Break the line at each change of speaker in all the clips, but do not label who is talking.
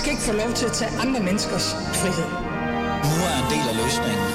skal ikke få lov til at tage andre menneskers frihed.
Nu er en del af løsningen.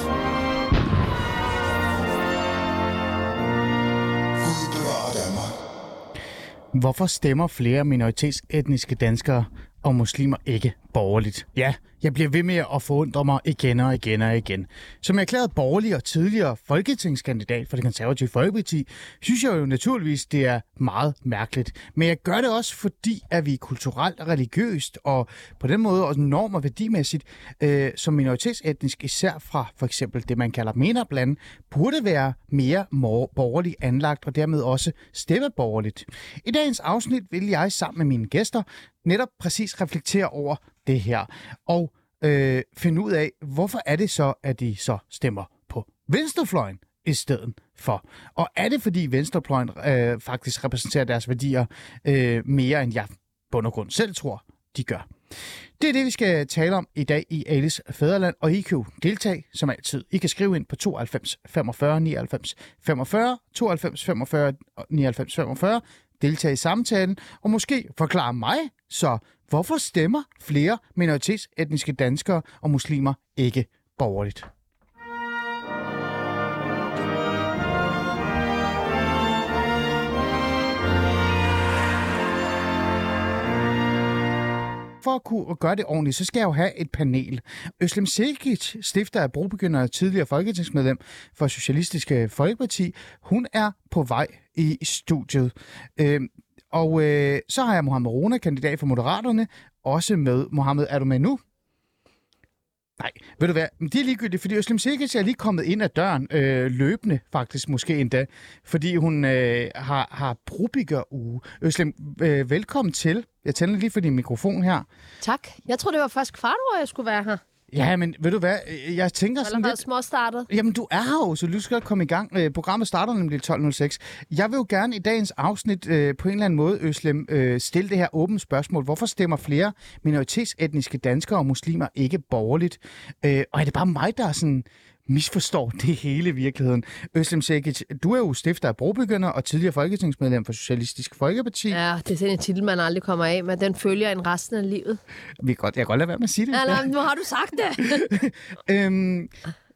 Hvorfor stemmer flere minoritetsetniske danskere og muslimer ikke borgerligt? Ja, jeg bliver ved med at forundre mig igen og igen og igen. Som erklæret borgerlig og tidligere folketingskandidat for det konservative Folkeparti, synes jeg jo naturligvis, det er meget mærkeligt. Men jeg gør det også, fordi at vi kulturelt og religiøst og på den måde også norm- og værdimæssigt øh, som minoritetsetnisk, især fra for eksempel det, man kalder menerblande, burde være mere borgerligt anlagt og dermed også stemmeborgerligt. I dagens afsnit vil jeg sammen med mine gæster netop præcis reflektere over det her, og øh, finde ud af, hvorfor er det så, at de så stemmer på venstrefløjen i stedet for. Og er det, fordi venstrefløjen øh, faktisk repræsenterer deres værdier øh, mere, end jeg bund og grund selv tror, de gør? Det er det, vi skal tale om i dag i Alice Fæderland, og I kan jo deltage som altid. I kan skrive ind på 92 45 99 45, 92 45 99 45, deltage i samtalen, og måske forklare mig så, hvorfor stemmer flere minoritetsetniske danskere og muslimer ikke borgerligt? for at kunne gøre det ordentligt, så skal jeg jo have et panel. Øslem Sekic, stifter af Brobegynder og tidligere folketingsmedlem for Socialistiske Folkeparti, hun er på vej i studiet. Øh, og øh, så har jeg Mohammed Rona, kandidat for Moderaterne, også med. Mohammed, er du med nu? Nej, ved du hvad, det er ligegyldigt, fordi Øslem Sikkes er lige kommet ind ad døren, øh, løbende faktisk måske endda, fordi hun øh, har, har brobygger-uge. Øslem, øh, velkommen til. Jeg tænder lige for din mikrofon her.
Tak. Jeg tror det var først kvart hvor jeg skulle være her.
Ja, men ved du hvad, jeg tænker sådan
lidt... små startet.
Jamen, du er her jo, så du skal komme i gang. Øh, programmet starter nemlig 12.06. Jeg vil jo gerne i dagens afsnit øh, på en eller anden måde, Øslem, øh, stille det her åbent spørgsmål. Hvorfor stemmer flere minoritetsetniske danskere og muslimer ikke borgerligt? Øh, og er det bare mig, der er sådan misforstår det hele virkeligheden. Øslem Sekic, du er jo stifter af Brobegynder og tidligere folketingsmedlem for Socialistisk Folkeparti.
Ja, det er sådan en titel, man aldrig kommer af med. Den følger en resten af livet.
Vi kan godt, jeg kan godt lade være med at sige det.
Ja, nej, nu har du sagt det.
øhm,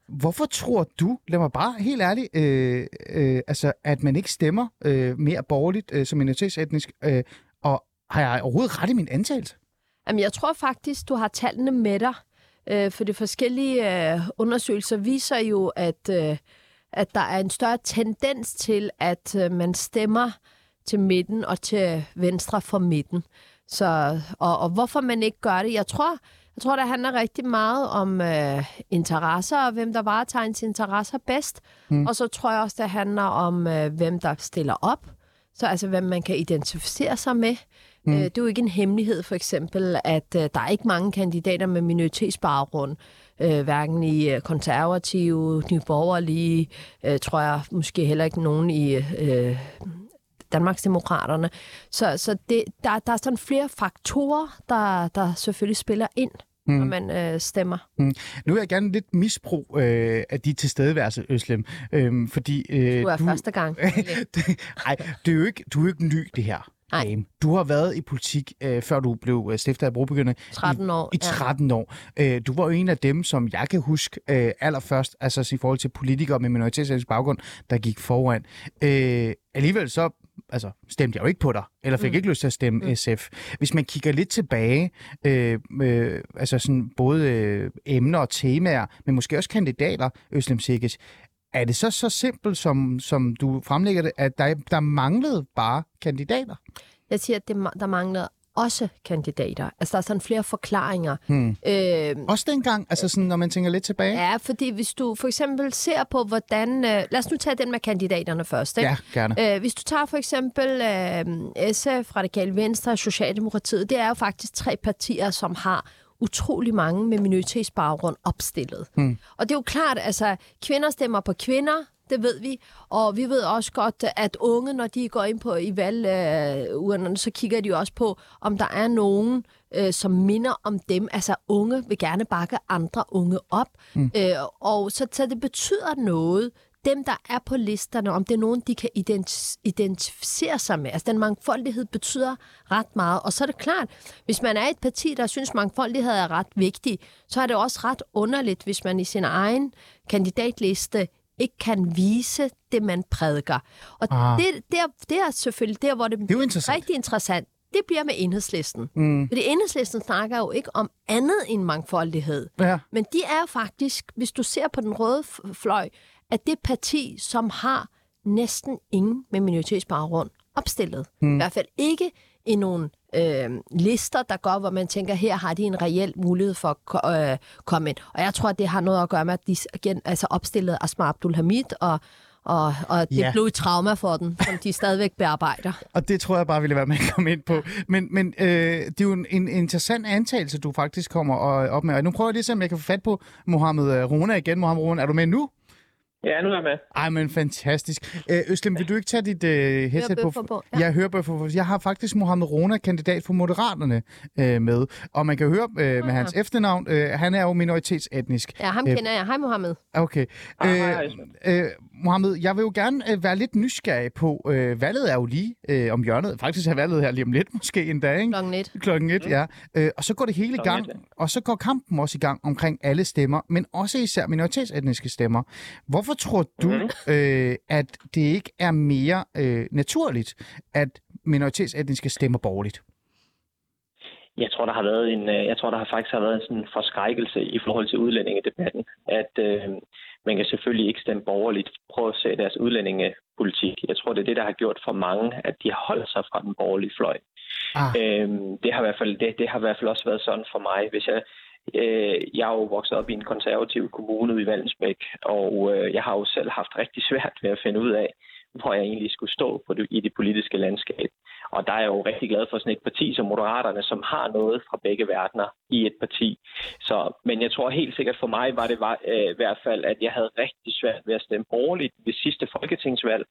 hvorfor tror du, lad mig bare helt ærligt, øh, øh, altså, at man ikke stemmer øh, mere borgerligt øh, som minoritetsetnisk, øh, og har jeg overhovedet ret i min antagelse?
Jamen, jeg tror faktisk, du har tallene med dig. Øh, for de forskellige øh, undersøgelser viser jo, at, øh, at der er en større tendens til, at øh, man stemmer til midten og til venstre for midten. Så, og, og hvorfor man ikke gør det? Jeg tror, jeg tror, det handler rigtig meget om øh, interesser, og hvem der varetager ens interesser bedst. Mm. Og så tror jeg også, det handler om, øh, hvem der stiller op. Så altså, hvem man kan identificere sig med. Mm. Øh, det er jo ikke en hemmelighed, for eksempel, at øh, der er ikke mange kandidater med minoritetsbaggrund, øh, hverken i øh, konservative, nyborgerlige, øh, tror jeg måske heller ikke nogen i øh, Danmarksdemokraterne. Så, så det, der, der er sådan flere faktorer, der, der selvfølgelig spiller ind mm. når man øh, stemmer. Mm.
Nu vil jeg gerne lidt misbrug øh, af de tilstedeværelse, Øslem. Øh, fordi,
øh, du er du... første gang.
Nej, du er jo ikke, du er jo ikke ny, det her. Nej. Du har været i politik, øh, før du blev øh, stifter af Brobegynder.
13 år.
I, i 13 ja. år. Øh, du var jo en af dem, som jeg kan huske øh, allerførst, altså i forhold til politikere med minoritetsetnisk baggrund, der gik foran. Øh, alligevel så altså, stemte jeg jo ikke på dig, eller fik mm. ikke lyst til at stemme mm. SF. Hvis man kigger lidt tilbage, øh, øh, altså sådan både øh, emner og temaer, men måske også kandidater, Øslem Sikkes, er det så så simpelt, som, som du fremlægger det, at der, der manglede bare kandidater?
Jeg siger, at det, der manglede også kandidater. Altså, der er sådan flere forklaringer.
Hmm. Øh, også dengang, altså sådan, når man tænker lidt tilbage?
Ja, fordi hvis du for eksempel ser på, hvordan... Øh, lad os nu tage den med kandidaterne først. Ikke?
Ja, gerne.
Øh, hvis du tager for eksempel øh, SF, Radikale Venstre og Socialdemokratiet, det er jo faktisk tre partier, som har utrolig mange med minoritetsbaggrund opstillet. Hmm. Og det er jo klart, altså kvinder stemmer på kvinder, det ved vi. Og vi ved også godt, at unge, når de går ind på i valgugerne, så kigger de også på, om der er nogen, øh, som minder om dem. Altså unge vil gerne bakke andre unge op. Mm. Øh, og så, så det betyder noget, dem, der er på listerne, om det er nogen, de kan identificere sig med. Altså den mangfoldighed betyder ret meget. Og så er det klart, hvis man er et parti, der synes, mangfoldighed er ret vigtig, så er det også ret underligt, hvis man i sin egen kandidatliste ikke kan vise det, man prædiker. Og ah. det, det, er, det er selvfølgelig der, hvor det,
det er interessant.
rigtig interessant. Det bliver med enhedslisten. Mm. Fordi enhedslisten snakker jo ikke om andet end mangfoldighed.
Ja.
Men de er jo faktisk, hvis du ser på den røde fløj, at det parti, som har næsten ingen med minoritetsbaggrund opstillet. Mm. I hvert fald ikke i nogle øh, lister, der går, hvor man tænker, her har de en reel mulighed for at øh, komme ind. Og jeg tror, at det har noget at gøre med, at de igen, altså opstillede Asma Abdul Hamid og og, og det ja. blev et trauma for den, som de stadigvæk bearbejder.
Og det tror jeg bare ville være med at komme ind på. Men, men øh, det er jo en, en interessant antagelse, du faktisk kommer op med. Og nu prøver jeg lige at se, om jeg kan få fat på Mohammed øh, Rona igen. Mohammed Rona, er du med nu?
Ja, nu er jeg med.
Ej, men fantastisk. Øh, Øslem, vil du ikke tage dit uh, headset på? på? Ja. Jeg hører på. Jeg har faktisk Mohammed Rona, kandidat for Moderaterne, uh, med. Og man kan høre uh, med ja. hans efternavn. Uh, han er jo minoritetsetnisk.
Ja, ham kender jeg. Hej, Mohammed.
Okay. Uh, uh, Mohammed, jeg vil jo gerne uh, være lidt nysgerrig på, uh, valget er jo lige uh, om hjørnet. Faktisk er valget her lige om lidt, måske endda, ikke?
Klokken et.
Klokken et, mm. ja. Uh, og så går det hele i gang. Og så går kampen også i gang omkring alle stemmer, men også især minoritetsetniske stemmer. Hvorfor tror du, mm. uh, at det ikke er mere uh, naturligt, at minoritetsetniske stemmer borgerligt?
Jeg tror, der har været en, jeg tror, der har faktisk har været en sådan forskrækkelse i forhold til udlændingedebatten, at øh, man kan selvfølgelig ikke stemme borgerligt prøve at se deres udlændingepolitik. Jeg tror, det er det, der har gjort for mange, at de har holdt sig fra den borgerlige fløj. Ah. Øhm, det, har i hvert fald, det, det har i hvert fald også været sådan for mig. Hvis jeg, øh, jeg er jo vokset op i en konservativ kommune i Vallensbæk, og øh, jeg har jo selv haft rigtig svært ved at finde ud af, hvor jeg egentlig skulle stå på det, i det politiske landskab. Og der er jeg jo rigtig glad for sådan et parti som Moderaterne, som har noget fra begge verdener i et parti. Så, men jeg tror helt sikkert for mig var det var, øh, i hvert fald, at jeg havde rigtig svært ved at stemme borgerligt ved sidste folketingsvalg,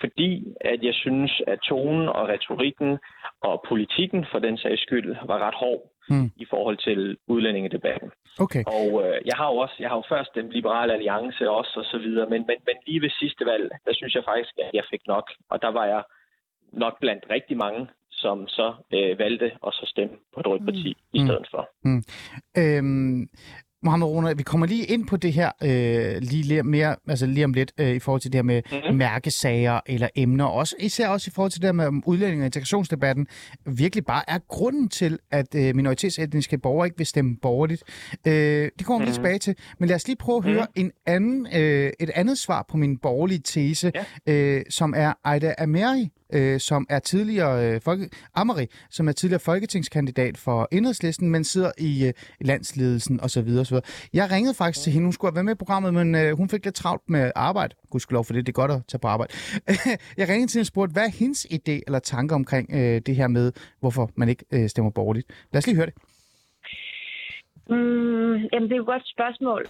fordi at jeg synes, at tonen og retorikken og politikken for den sags skyld var ret hård mm. i forhold til udlændingedebatten.
Okay.
Og øh, jeg har jo også, jeg har jo først den liberale alliance også og så videre, men, men, men lige ved sidste valg, der synes jeg faktisk, at jeg fik nok, og der var jeg nok blandt rigtig mange, som så øh, valgte at så stemme på et rødt parti mm. i stedet for. Mm.
Øhm, Mohammed Rona, vi kommer lige ind på det her øh, lige, mere, altså lige om lidt øh, i forhold til det her med mm-hmm. mærkesager eller emner, også især også i forhold til det her med udlænding- og integrationsdebatten, virkelig bare er grunden til, at øh, minoritetsetniske borgere ikke vil stemme borgerligt. Øh, det kommer vi mm-hmm. lige tilbage til, men lad os lige prøve at høre mm-hmm. en anden, øh, et andet svar på min borgerlige tese, ja. øh, som er Aida Ameri, øh, som er tidligere øh, folke, Amari, som er tidligere folketingskandidat for Enhedslisten, men sidder i øh, landsledelsen osv. osv. Jeg ringede faktisk til hende, hun skulle have været med i programmet, men øh, hun fik lidt travlt med arbejde. Gudskelov for det, det er godt at tage på arbejde. jeg ringede til hende og spurgte, hvad er hendes idé eller tanker omkring øh, det her med, hvorfor man ikke øh, stemmer borgerligt. Lad os lige høre det.
Mm, jamen, det er jo et godt spørgsmål.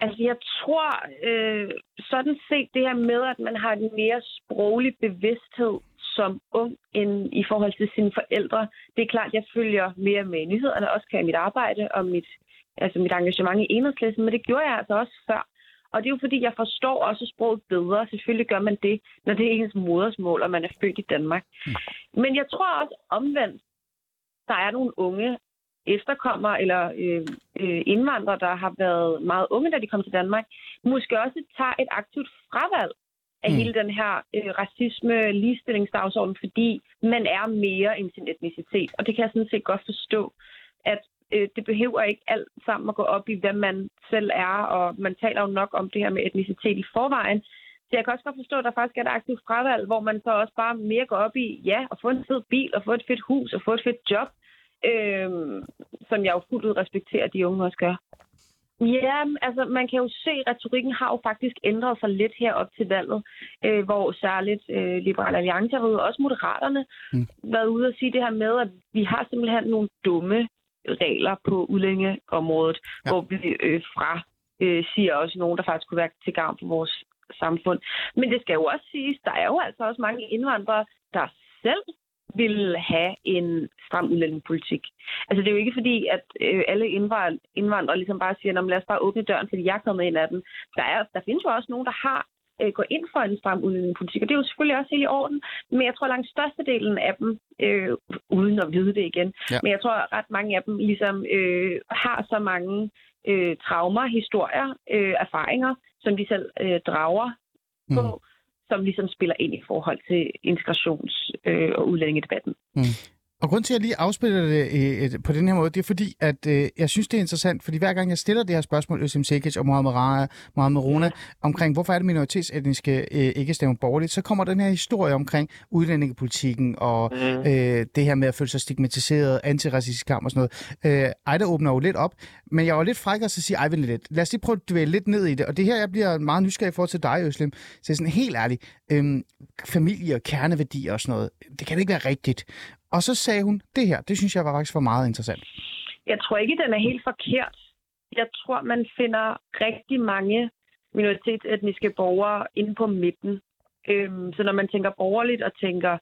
Altså, jeg tror øh, sådan set det her med, at man har en mere sproglig bevidsthed som ung end i forhold til sine forældre. Det er klart, jeg følger mere med nyhederne, også kan mit arbejde og mit, altså mit engagement i enhedslisten, men det gjorde jeg altså også før. Og det er jo fordi, jeg forstår også sproget bedre. Selvfølgelig gør man det, når det er ens modersmål, og man er født i Danmark. Mm. Men jeg tror også omvendt, der er nogle unge efterkommere eller øh, øh, indvandrere, der har været meget unge, da de kom til Danmark, måske også tager et aktivt fravalg af mm. hele den her øh, racisme, ligestillingsdagsorden, fordi man er mere end sin etnicitet. Og det kan jeg sådan set godt forstå, at øh, det behøver ikke alt sammen at gå op i, hvem man selv er, og man taler jo nok om det her med etnicitet i forvejen. Så jeg kan også godt forstå, at der faktisk er et aktivt fravalg, hvor man så også bare mere går op i, ja, at få en fed bil, og få et fedt hus, og få et fedt job, øh, som jeg jo fuldt ud respekterer, at de unge også gør. Ja, altså man kan jo se, at retorikken har jo faktisk ændret sig lidt herop til valget, øh, hvor særligt øh, Liberal Alliance og også Moderaterne mm. været ude og sige det her med, at vi har simpelthen nogle dumme regler på udlændingeområdet, ja. hvor vi øh, fra øh, siger også nogen, der faktisk kunne være til gavn for vores samfund. Men det skal jo også siges, der er jo altså også mange indvandrere, der selv vil have en stram udlændingepolitik. Altså det er jo ikke fordi, at øh, alle indvandrere, indvandrere ligesom bare siger, lad os bare åbne døren, fordi jeg er kommet ind af den. Der, er, der findes jo også nogen, der har øh, går ind for en stram udlændingepolitik, og det er jo selvfølgelig også helt i orden. Men jeg tror, langt størstedelen af dem, øh, uden at vide det igen,
Ja.
men jeg tror, at ret mange af dem ligesom øh, har så mange øh, traumer, historier, øh, erfaringer, som de selv øh, drager
Mm.
på, som ligesom spiller ind i forhold til integrations- øh, og udlændingedebatten. Mm.
Og grund til, at jeg lige afspiller det øh, øh, på den her måde, det er fordi, at øh, jeg synes, det er interessant, fordi hver gang jeg stiller det her spørgsmål, Øsim Sekic og Mohamed Rana, Mohamed Rona, omkring hvorfor er det minoritetsetniske øh, ikke stemmer borgerligt, så kommer den her historie omkring udlændingepolitikken og
Mm.
øh, det her med at føle sig stigmatiseret, antiracistisk kamp og sådan noget. Øh, Ejda åbner jo lidt op, men jeg var lidt fræk og så sige, ej, vent lidt. Lad os lige prøve at dvæle lidt ned i det. Og det her, jeg bliver meget nysgerrig forhold til dig, Øslem. Så sådan helt ærligt, øhm, familie og kerneværdier og sådan noget, det kan ikke være rigtigt. Og så sagde hun, det her, det synes jeg var faktisk for meget interessant.
Jeg tror ikke, den er helt forkert. Jeg tror, man finder rigtig mange minoritetsetniske borgere inde på midten. Øhm, så når man tænker borgerligt og tænker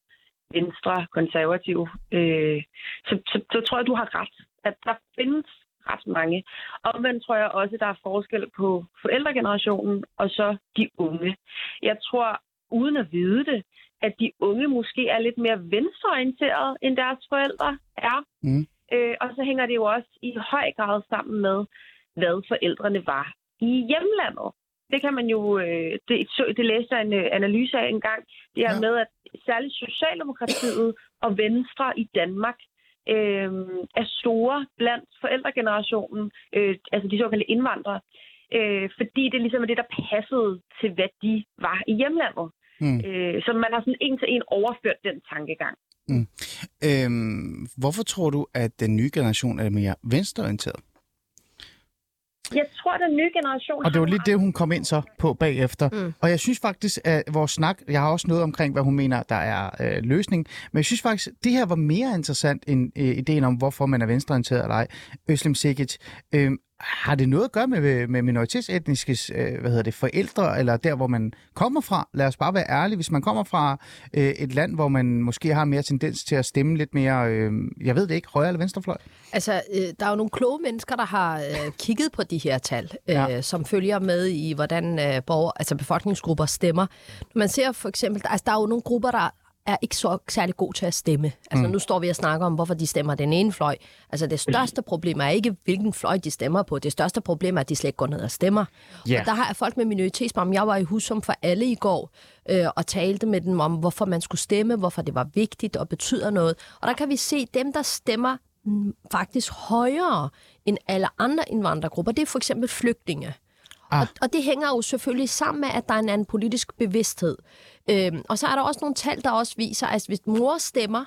venstre, konservativ, øh, så, så, så tror jeg, du har ret. At der findes ret mange. Omvendt tror jeg også, der er forskel på forældregenerationen og så de unge. Jeg tror, uden at vide det, at de unge måske er lidt mere venstreorienterede, end deres forældre er.
Mm.
Øh, og så hænger det jo også i høj grad sammen med, hvad forældrene var i hjemlandet. Det kan man jo, øh, det, så- det læste jeg en øh, analyse af engang, det her
Ja.
med, at særligt Socialdemokratiet og Venstre i Danmark øh, er store blandt forældregenerationen, øh, altså de såkaldte indvandrere, øh, fordi det ligesom er det, der passede til, hvad de var i hjemlandet.
Mm.
Øh, så man har sådan en til en overført den tankegang.
Øhm, hvorfor tror du, at den nye generation er mere venstreorienteret?
Jeg tror, den nye generation...
Og det var lige det, hun kom ind så på bagefter.
Mm.
Mm. Og jeg synes faktisk, at vores snak, jeg har også noget omkring, hvad hun mener, der er øh, løsning, men jeg synes faktisk, det her var mere interessant end øh, ideen om, hvorfor man er venstreorienteret eller ej. Øslem Sikic, øh, har det noget at gøre med, med minoritetsetniske øh, hvad hedder det, forældre, eller der, hvor man kommer fra? Lad os bare være ærlige. Hvis man kommer fra øh, et land, hvor man måske har mere tendens til at stemme lidt mere, øh, jeg ved det ikke, højre eller venstrefløj?
Altså, øh, der er jo nogle kloge mennesker, der har øh, kigget på de her tal, øh,
Ja.
som følger med i, hvordan øh, borger, altså befolkningsgrupper stemmer. Når man ser for eksempel, altså, der er jo nogle grupper, der er ikke så særlig god til at stemme. Altså, mm. nu står vi og snakker om, hvorfor de stemmer den ene fløj. Altså, det største problem er ikke, hvilken fløj de stemmer på. Det største problem er, at de slet ikke går ned og stemmer.
Ja.
Og der har jeg folk med minoritetsbaggrund. Jeg var i Husum for alle i går øh, og talte med dem om, hvorfor man skulle stemme, hvorfor det var vigtigt og betyder noget. Og der kan vi se, dem, der stemmer mm, faktisk højere end alle andre indvandrergrupper, det er for eksempel flygtninge.
Ah.
Og, og det hænger jo selvfølgelig sammen med, at der er en anden politisk bevidsthed. Øhm, og så er der også nogle tal, der også viser, at hvis mor stemmer,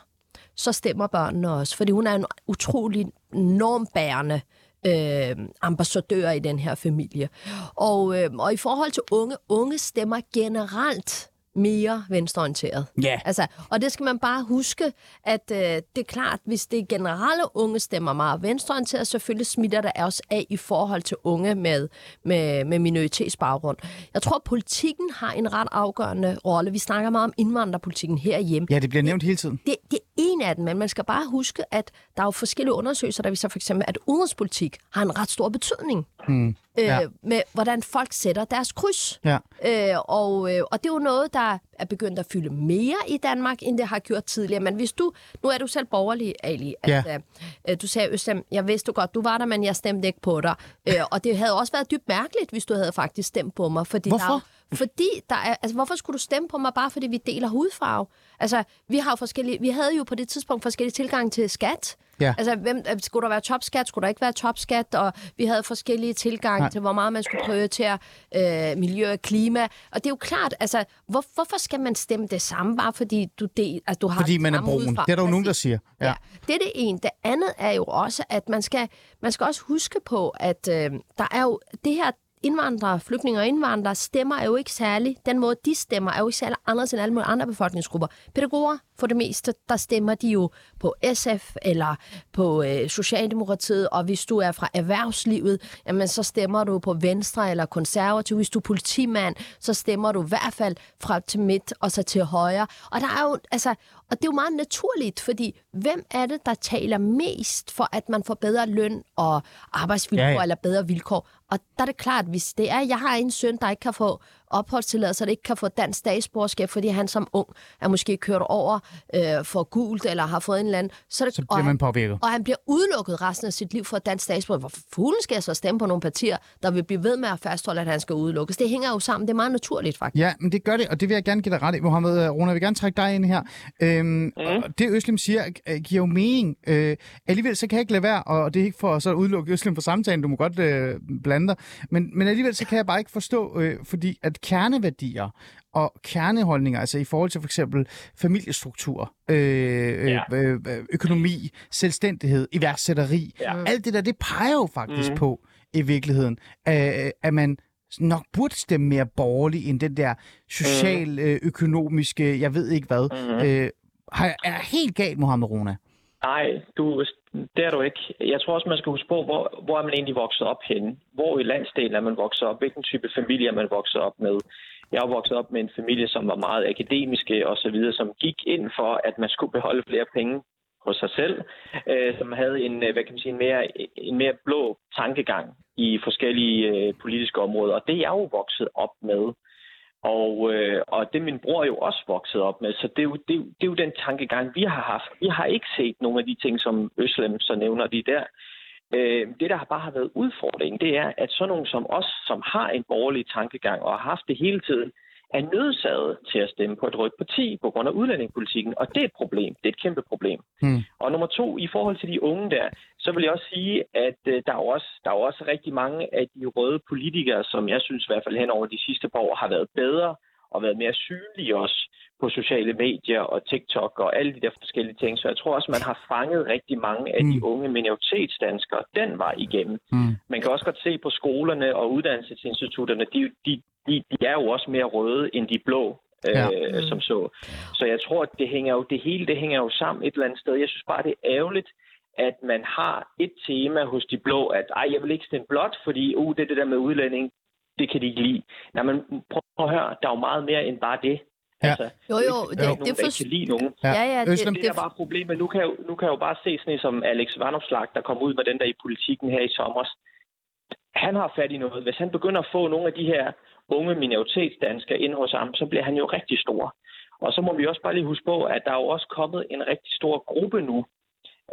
så stemmer børnene også. Fordi hun er en utrolig normbærende øh, ambassadør i den her familie. Og, øh, og i forhold til unge, unge stemmer generelt mere venstreorienteret.
Ja.
Altså, og det skal man bare huske, at øh, det er klart, hvis det generelle unge stemmer meget venstreorienteret, selvfølgelig smitter det også af i forhold til unge med, med, med minoritetsbaggrund. Jeg tror, politikken har en ret afgørende rolle. Vi snakker meget om indvandrerpolitikken herhjemme.
Ja, det bliver nævnt hele tiden.
Det, det er en af dem, men man skal bare huske, at der er jo forskellige undersøgelser, der viser for eksempel, at udenrigspolitik har en ret stor betydning.
Hmm.
Øh,
Ja.
med hvordan folk sætter deres kryds.
Ja.
Øh, og, øh, og det er jo noget, der er begyndt at fylde mere i Danmark, end det har gjort tidligere. Men hvis du, nu er du selv borgerlig, Ali, at,
Ja.
øh, øh, du sagde, Øslem, jeg vidste godt, du var der, men jeg stemte ikke på dig. Øh, og det havde også været dybt mærkeligt, hvis du havde faktisk stemt på mig. Fordi
Hvorfor?
Der, er fordi der er, altså, hvorfor skulle du stemme på mig, bare fordi vi deler hudfarve? Altså, vi har jo forskellige, vi havde jo på det tidspunkt forskellige tilgang til skat.
Ja.
Altså, hvem, øh, skulle der være topskat, skulle der ikke være topskat, og vi havde forskellige tilgange
Nej.
til, hvor meget man skulle prioritere øh, miljø og klima. Og det er jo klart, altså, hvor, hvorfor skal man stemme det samme, bare fordi du, del, altså, du har
Fordi man er brun. Det er der jo nogen, der siger. Ja.
Ja. Det er det ene. Det andet er jo også, at man skal, man skal også huske på, at øh, der er jo det her indvandrere, flygtninge og indvandrere stemmer er jo ikke særlig, den måde de stemmer er jo ikke særlig anderledes end alle mulige andre befolkningsgrupper. Pædagoger, for det meste, der stemmer de jo på SF eller på øh, Socialdemokratiet, og hvis du er fra erhvervslivet, jamen så stemmer du på Venstre eller Konservativ. Hvis du er politimand, så stemmer du i hvert fald fra til midt og så til højre. Og der er jo, altså, og det er jo meget naturligt, fordi hvem er det, der taler mest for, at man får bedre løn og arbejdsvilkår
Ja,
ja, eller bedre vilkår? Og der er det klart, hvis det er, jeg har en søn, der ikke kan få opholdstilladelse, der ikke kan få dansk statsborgerskab, fordi han som ung er måske kørt over øh, for gult, eller har fået en eller anden, så, er det,
Så
og,
bliver man
han,
påvirket.
og han bliver udelukket resten af sit liv fra dansk statsborgerskab. Hvor fuglen skal jeg så stemme på nogle partier, der vil blive ved med at fastholde, at han skal udelukkes? Det hænger jo sammen. Det er meget naturligt, faktisk.
Ja, men det gør det, og det vil jeg gerne give dig ret i. Mohammed øh, Rona, jeg vil gerne trække dig ind her. Øhm, mm. Det Øslim siger, øh, giver jo mening. Øh, alligevel så kan jeg ikke lade være, og det er ikke for at så udelukke Øslim fra samtalen, du må godt øh, blande dig, men, men alligevel så kan jeg bare ikke forstå, øh, fordi at kerneværdier og kerneholdninger, altså i forhold til for eksempel familiestruktur, øh,
Ja.
øh, øh, økonomi, selvstændighed, iværksætteri,
Ja.
alt det der, det peger jo faktisk
Mhm.
mm. på i virkeligheden, øh, at man nok burde stemme mere borgerlig end den der social, øh, økonomiske, jeg ved ikke hvad.
Mhm.
Øh, er helt galt, Mohammed Rona?
Nej, du, det er du ikke. Jeg tror også, man skal huske på, hvor, hvor er man egentlig vokset op henne? Hvor i landsdelen er man vokset op? Hvilken type familie er man vokset op med? Jeg er vokset op med en familie, som var meget akademiske og så videre, som gik ind for, at man skulle beholde flere penge hos sig selv, øh, som havde en, øh, hvad kan man sige, en mere, en mere blå tankegang i forskellige øh, politiske områder. Og det er jeg jo vokset op med. Og, øh, og det er min bror jo også vokset op med. Så det er, jo, det, er jo, det er jo den tankegang, vi har haft. Vi har ikke set nogle af de ting, som Øslem så nævner de der. Øh, det, der har bare har været udfordringen, det er, at sådan nogen som os, som har en borgerlig tankegang og har haft det hele tiden, er nødsaget til at stemme på et rødt parti på grund af udlændingepolitikken. Og det er et problem. Det er et kæmpe problem.
Hmm.
Og nummer to, i forhold til de unge der, så vil jeg også sige, at øh, der, er også, der er også rigtig mange af de røde politikere, som jeg synes i hvert fald hen over de sidste par år har været bedre og været mere synlige også på sociale medier og TikTok og alle de der forskellige ting. Så jeg tror også, man har fanget rigtig mange af de
Mm.
unge minoritetsdanskere den vej igennem.
Mm.
Man kan også godt se på skolerne og uddannelsesinstitutterne, de, de, de, de er jo også mere røde end de blå.
Ja.
Øh, som så. Så jeg tror, at det hænger jo, det hele det hænger jo sammen et eller andet sted. Jeg synes bare, det er ærgerligt, at man har et tema hos de blå, at ej, jeg vil ikke stemme blot, fordi uh, det er det der med udlænding, det kan de ikke lide. Nej, men prøv at høre, der er jo meget mere end bare det.
Ja.
Altså,
Jo, jo,
er
det-
ikke nogen,
det for-
ikke kan lide nogen.
Ja.
Ja, ja, det,
Øslem,
Det er bare problemet. Nu kan, jeg, jo- nu kan jeg jo bare se sådan en som Alex Vanopslag, der kom ud med den der i politikken her i sommer. Han har fat i noget. Hvis han begynder at få nogle af de her unge minoritetsdanskere ind hos ham, så bliver han jo rigtig stor. Og så må vi også bare lige huske på, at der er jo også kommet en rigtig stor gruppe nu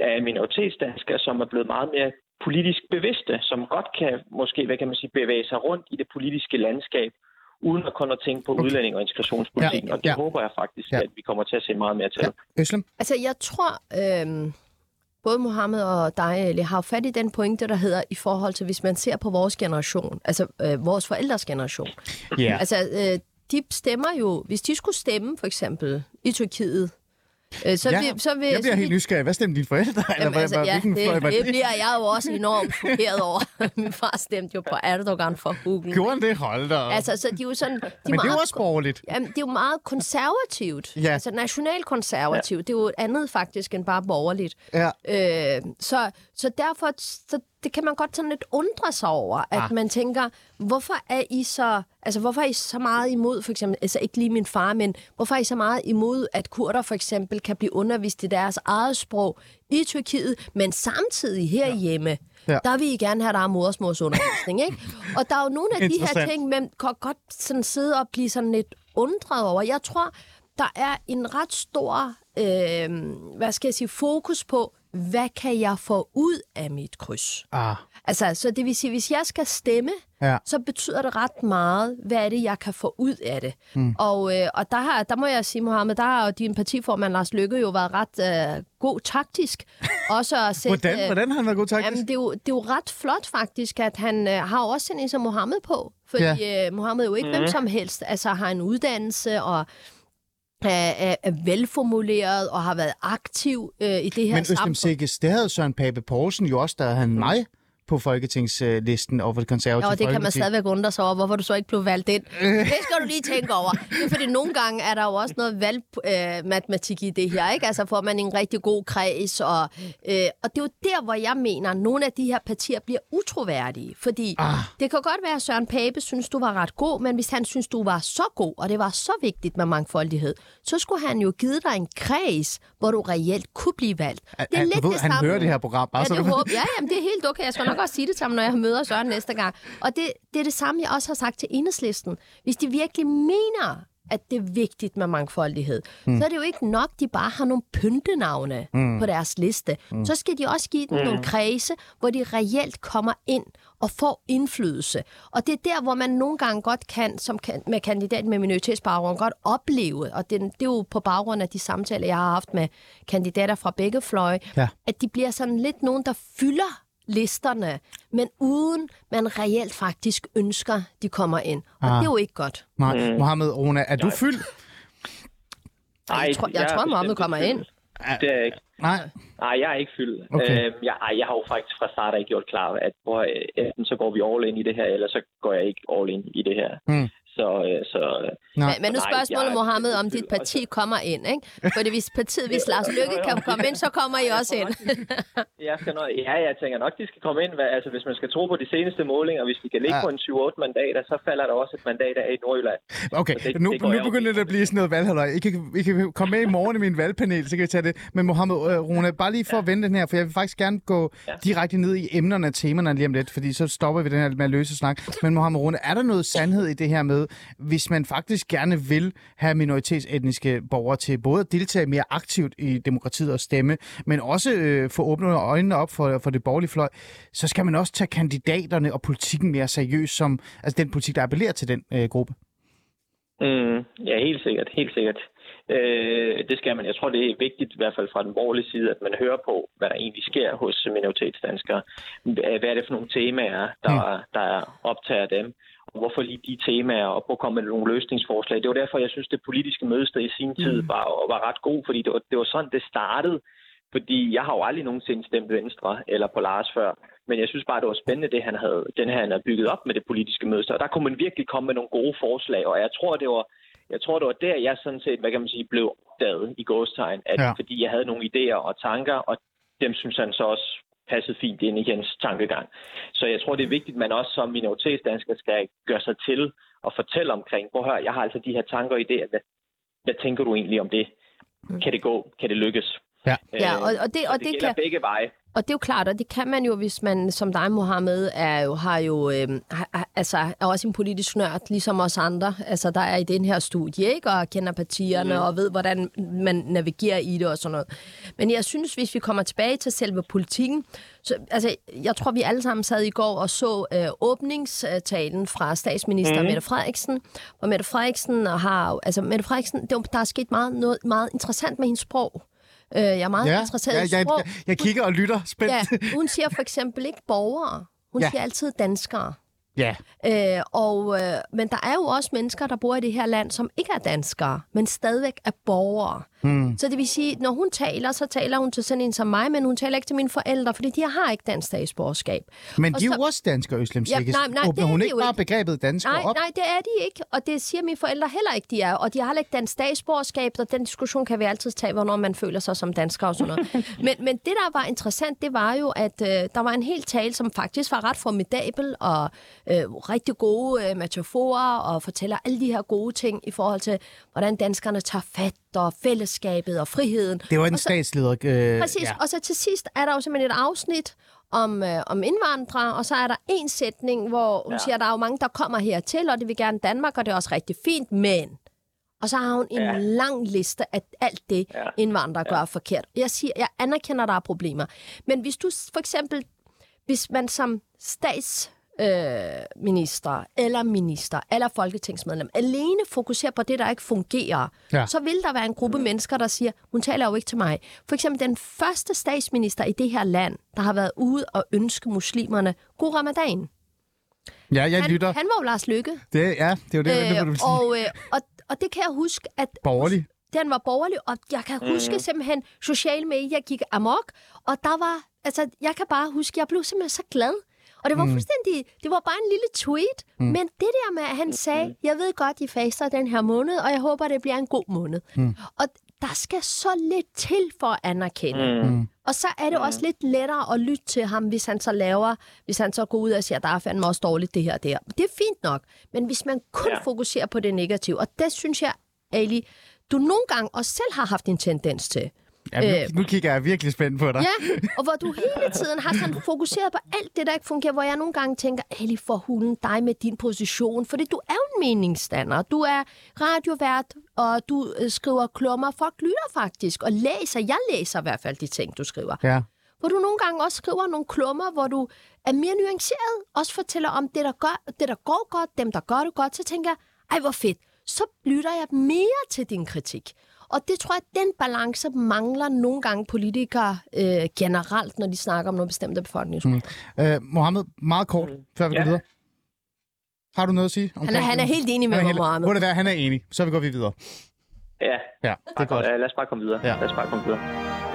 af minoritetsdanskere, som er blevet meget mere politisk bevidste, som godt kan måske, hvad kan man sige, bevæge sig rundt i det politiske landskab, uden at kun at tænke på
Okay.
udlænding og integrationspolitikken.
Ja,
Og det
ja.
håber jeg faktisk,
Ja.
at vi kommer til at se meget mere til.
Ja. Øslem?
Altså, jeg tror, øhm, både Mohammed og dig, Ali, har fat i den pointe, der hedder, i forhold til, hvis man ser på vores generation, altså øh, vores forældres generation.
Ja.
Altså, øh, de stemmer jo, hvis de skulle stemme, for eksempel, i Tyrkiet, øh, så,
Ja,
vil, så vil...
Jeg bliver
så
helt nysgerrig. Hvad stemte dine forældre? Eller
Jamen,
hvad,
altså, ja,
hvilken fløj var
det, det bliver jeg jo også enormt chokeret over. Min far stemte jo på Erdogan for Google.
Gjorde han det? Hold da.
Altså, så de er jo sådan... De
Men det er jo
meget-
også borgerligt.
Jamen, det er jo meget konservativt.
Ja.
Altså nationalkonservativt. Ja. Det er jo andet faktisk end bare borgerligt.
Ja.
Øh, så, så derfor så det kan man godt sådan lidt undre sig over, at
Ah.
man tænker, hvorfor er I så, altså hvorfor er I så meget imod, for eksempel, altså ikke lige min far, men hvorfor er I så meget imod, at kurder for eksempel kan blive undervist i deres eget sprog i Tyrkiet, men samtidig herhjemme,
Ja.
ja. der vil I gerne have, der er modersmålsundervisning, ikke? Og der er jo nogle af de her ting, man kan godt sådan sidde og blive sådan lidt undret over. Jeg tror, der er en ret stor, øh, hvad skal jeg sige, fokus på, hvad kan jeg få ud af mit kryds?
Ah,
Altså, så det vil sige, hvis jeg skal stemme,
Ja.
så betyder det ret meget, hvad er det, jeg kan få ud af det. Mm. Og, øh, og der, har, der må jeg sige, Mohammed, der har jo din partiformand Lars Lykke jo været ret øh, god taktisk. Også at sætte,
hvordan,
øh,
hvordan har han været god taktisk?
Jamen, det er, jo, det er jo ret flot faktisk, at han øh, har også en som Mohammed på. Fordi ja. øh, Mohammed er jo ikke mm. hvem som helst. Altså har en uddannelse og er, er, er velformuleret og har været aktiv øh, i det her
Men
samfund.
Sikkes, det havde Søren Pape Poulsen jo også, da han mig på folketingslisten og for det konservative
Ja, og det kan man stadigvæk undre sig over, hvorfor du så ikke blev valgt ind. Det skal du lige tænke over. Det er fordi, nogle gange er der jo også noget valgmatematik i det her, ikke? Altså får man en rigtig god kreds, og, øh, og det er jo der, hvor jeg mener, at nogle af de her partier bliver utroværdige. Fordi
Ah.
det kan godt være, at Søren Pape synes, du var ret god, men hvis han synes, du var så god, og det var så vigtigt med mangfoldighed, så skulle han jo give dig en kreds, hvor du reelt kunne blive valgt. Det er
Han-
lidt
du ved,
det
han
samme.
hører det her program, bare
Ja,
så
det håber Ja, jamen, det er helt okay. Jeg skal nok også sige det til ham, når jeg møder Søren næste gang. Og det, det er det samme, jeg også har sagt til enhedslisten. Hvis de virkelig mener, at det er vigtigt med mangfoldighed, mm. så er det jo ikke nok, de bare har nogle pyntenavne mm. på deres liste. Mm. Så skal de også give dem mm. nogle kredse, hvor de reelt kommer ind og får indflydelse. Og det er der, hvor man nogle gange godt kan, som kan, med kandidat med minoritetsbaggrund, godt opleve, og det, det er jo på baggrund af de samtaler, jeg har haft med kandidater fra begge fløje,
Ja.
at de bliver sådan lidt nogen, der fylder listerne, men uden man reelt faktisk ønsker, de kommer ind. Og
Ah.
det er jo ikke godt.
Nej, Mohammed Rona, er du fyldt?
Jeg tror- jeg
er
tror, Mohammed kommer ind.
Det er jeg ikke.
Nej.
Nej, jeg er ikke fyldt.
Okay.
Øhm, jeg, ej, jeg har jo faktisk fra start af gjort klar, at hvor, øh, enten så går vi all in i det her, eller så går jeg ikke all in i det her.
Mm.
Så, øh, så
Nej.
Men, men nu
Nej,
spørgsmålet,
er
Mohammed, om dit parti kommer ind, ikke? Fordi hvis partiet, hvis Lars Lykke kan komme ind, så kommer I også ind.
jeg skal nok, ja, jeg tænker nok, de skal komme ind. Hvad, altså, hvis man skal tro på de seneste målinger, hvis vi kan ligge
Ja.
på en 7-8 mandater, så falder der også et mandat af i Nordjylland.
Okay,
Så det-
nu,
det
nu begynder det at blive sådan noget valghalløj. I kan, I kan komme med i morgen i min valgpanel, så kan vi tage det. Men Mohammed øh, Rona, bare lige for ja. at vende den her, for jeg vil faktisk gerne gå ja. Direkte ned i emnerne og temaerne lige om lidt, fordi så stopper vi den her med at løse snak. Men Mohammed Rona, er der noget sandhed i det her med, hvis man faktisk gerne vil have minoritetsetniske borgere til både at deltage mere aktivt i demokratiet og stemme, men også øh, få åbnet øjnene op for, for det borgerlige fløj, så skal man også tage kandidaterne og politikken mere seriøst, som altså den politik, der appellerer til den øh, gruppe.
Mm, ja, helt sikkert. Helt sikkert. Øh, det skal man. Jeg tror, det er vigtigt, i hvert fald fra den borgerlige side, at man hører på, hvad der egentlig sker hos minoritetsdanskere. Hvad er det for nogle temaer, der, der optager dem? Og hvorfor lige de temaer, og prøve at komme med nogle løsningsforslag. Det var derfor, jeg synes, det politiske mødested i sin tid var, var ret god, fordi det var, det var sådan, det startede. Fordi jeg har jo aldrig nogensinde stemt Venstre eller på Lars før. Men jeg synes bare, det var spændende, det han havde, den her, han havde bygget op med det politiske mødested. Og der kunne man virkelig komme med nogle gode forslag. Og jeg tror, det var, jeg tror, det var der, jeg sådan set, hvad kan man sige, blev opdaget i gåstegn. At,
Ja.
Fordi jeg havde nogle idéer og tanker, og dem synes han så også passede fint ind i hans tankegang. Så jeg tror, det er vigtigt, at man også som minoritetsdansker skal gøre sig til og fortælle omkring, hvor hør, jeg har altså de her tanker og idéer. Hvad, hvad tænker du egentlig om det? Kan det gå? Kan det lykkes?
Ja.
Ja, og, og det, og
det,
det
gælder
kan...
begge veje.
Og det er jo klart, og det kan man jo, hvis man som dig, Mohammed, er jo, har jo, øh, har, altså, er også en politisk nørd, ligesom os andre. Altså, der er i den her studie, ikke? Og kender partierne mm. og ved, hvordan man navigerer i det og sådan noget. Men jeg synes, hvis vi kommer tilbage til selve politikken, så, altså, jeg tror, vi alle sammen sad i går og så øh, åbningstalen fra statsminister mm. Mette Frederiksen. Og Mette Frederiksen har jo- altså Mette Frederiksen, det, er der er sket meget, noget meget interessant med hendes sprog. Øh, jeg er meget
Ja,
interesseret
ja,
i
jeg,
sprog.
jeg, jeg kigger og lytter spændt.
Ja, hun siger for eksempel ikke borgere. Hun
ja.
siger altid danskere.
Ja.
Øh, og, øh, men der er jo også mennesker, der bor i det her land, som ikke er danskere, men stadigvæk er borgere. Hmm. Så det vil sige, når hun taler, så taler hun til sådan en som mig, men hun taler ikke til mine forældre, fordi de har ikke dansk statsborgerskab.
Men
Og
de er
så-
jo også danskere, Øslem
Ja, nej, nej,
Åbner
er
hun ikke bare
ikke.
begrebet dansker
Nej,
op?
nej, det er de ikke, og det siger mine forældre heller ikke, de er. Og de har heller ikke dansk statsborgerskab, og den diskussion kan vi altid tage, hvornår man føler sig som dansker og sådan noget. men, men det, der var interessant, det var jo, at øh, der var en hel tale, som faktisk var ret formidabel, og øh, rigtig gode øh, metaforer, og fortæller alle de her gode ting i forhold til, hvordan danskerne tager fat, og fællesskabet og friheden.
Det var en
så-
statsleder. Øh,
Præcis,
Ja.
ja. og så til sidst er der jo simpelthen et afsnit om, øh, om indvandrere, og så er der en sætning, hvor hun ja.
Ja.
siger, at der er jo mange, der kommer hertil, og det vil gerne Danmark, og det er også rigtig fint, men... Og så har hun en ja.
Ja.
lang liste af alt det, ja.
Ja.
indvandrere gør forkert. Jeg siger, jeg anerkender, at der er problemer. Men hvis du for eksempel, hvis man som stats øh, minister, eller minister, eller folketingsmedlem, alene fokuserer på det, der ikke fungerer,
Ja.
så vil der være en gruppe mennesker, der siger, hun taler jo ikke til mig. For eksempel den første statsminister i det her land, der har været ude og ønske muslimerne god ramadan.
ja, jeg
Han,
lytter.
han var jo Lars Lykke.
Det, ja, det er jo det, det, det,
Øh,
det,
og, øh, og, og det kan jeg huske, at
Borgerlig.
den var borgerlig, og jeg kan huske mm. simpelthen, sociale medier gik amok, og der var, altså, jeg kan bare huske, jeg blev simpelthen så glad, Og det var mm. fuldstændig, det var bare en lille tweet. Mm. Men det der med, at han sagde, jeg ved godt, I faster den her måned, og jeg håber, det bliver en god måned. Mm. Og der skal så lidt til for at anerkende. Mm. Og så er det også lidt lettere at lytte til ham, hvis han så laver, hvis han så går ud og siger, der er fandme også dårligt det her og det her. Det er fint nok, men hvis man kun ja. fokuserer på det negative, og det synes jeg, Ali, du nogle gange også selv har haft en tendens til.
Ja, nu, øh, nu kigger jeg virkelig spændt på dig.
Ja, og hvor du hele tiden har sådan fokuseret på alt det, der ikke fungerer, hvor jeg nogle gange tænker, Ali, for hulen dig med din position, fordi du er jo en meningsstander. Du er radiovært, og du øh, skriver klummer. Folk lytter faktisk, og læser. Jeg læser i hvert fald de ting, du skriver.
Ja.
Hvor du nogle gange også skriver nogle klummer, hvor du er mere nuanceret, også fortæller om det, der, gør, det, der går godt, dem, der gør det godt. Så tænker jeg, ej, hvor fedt. Så lytter jeg mere til din kritik. Og det tror jeg, at den balance mangler nogle gange politikere øh, generelt, når de snakker om noget bestemt af befolkningen.
Mm. Øh, Mohammed, meget kort, mm. før vi ja. går videre. Har du noget at sige?
Han er, han er helt enig med mig, Mohammed.
Må det være, han er enig. Så går vi videre.
Ja,
ja det er godt.
Lad os bare komme videre. Ja. Lad os bare komme videre.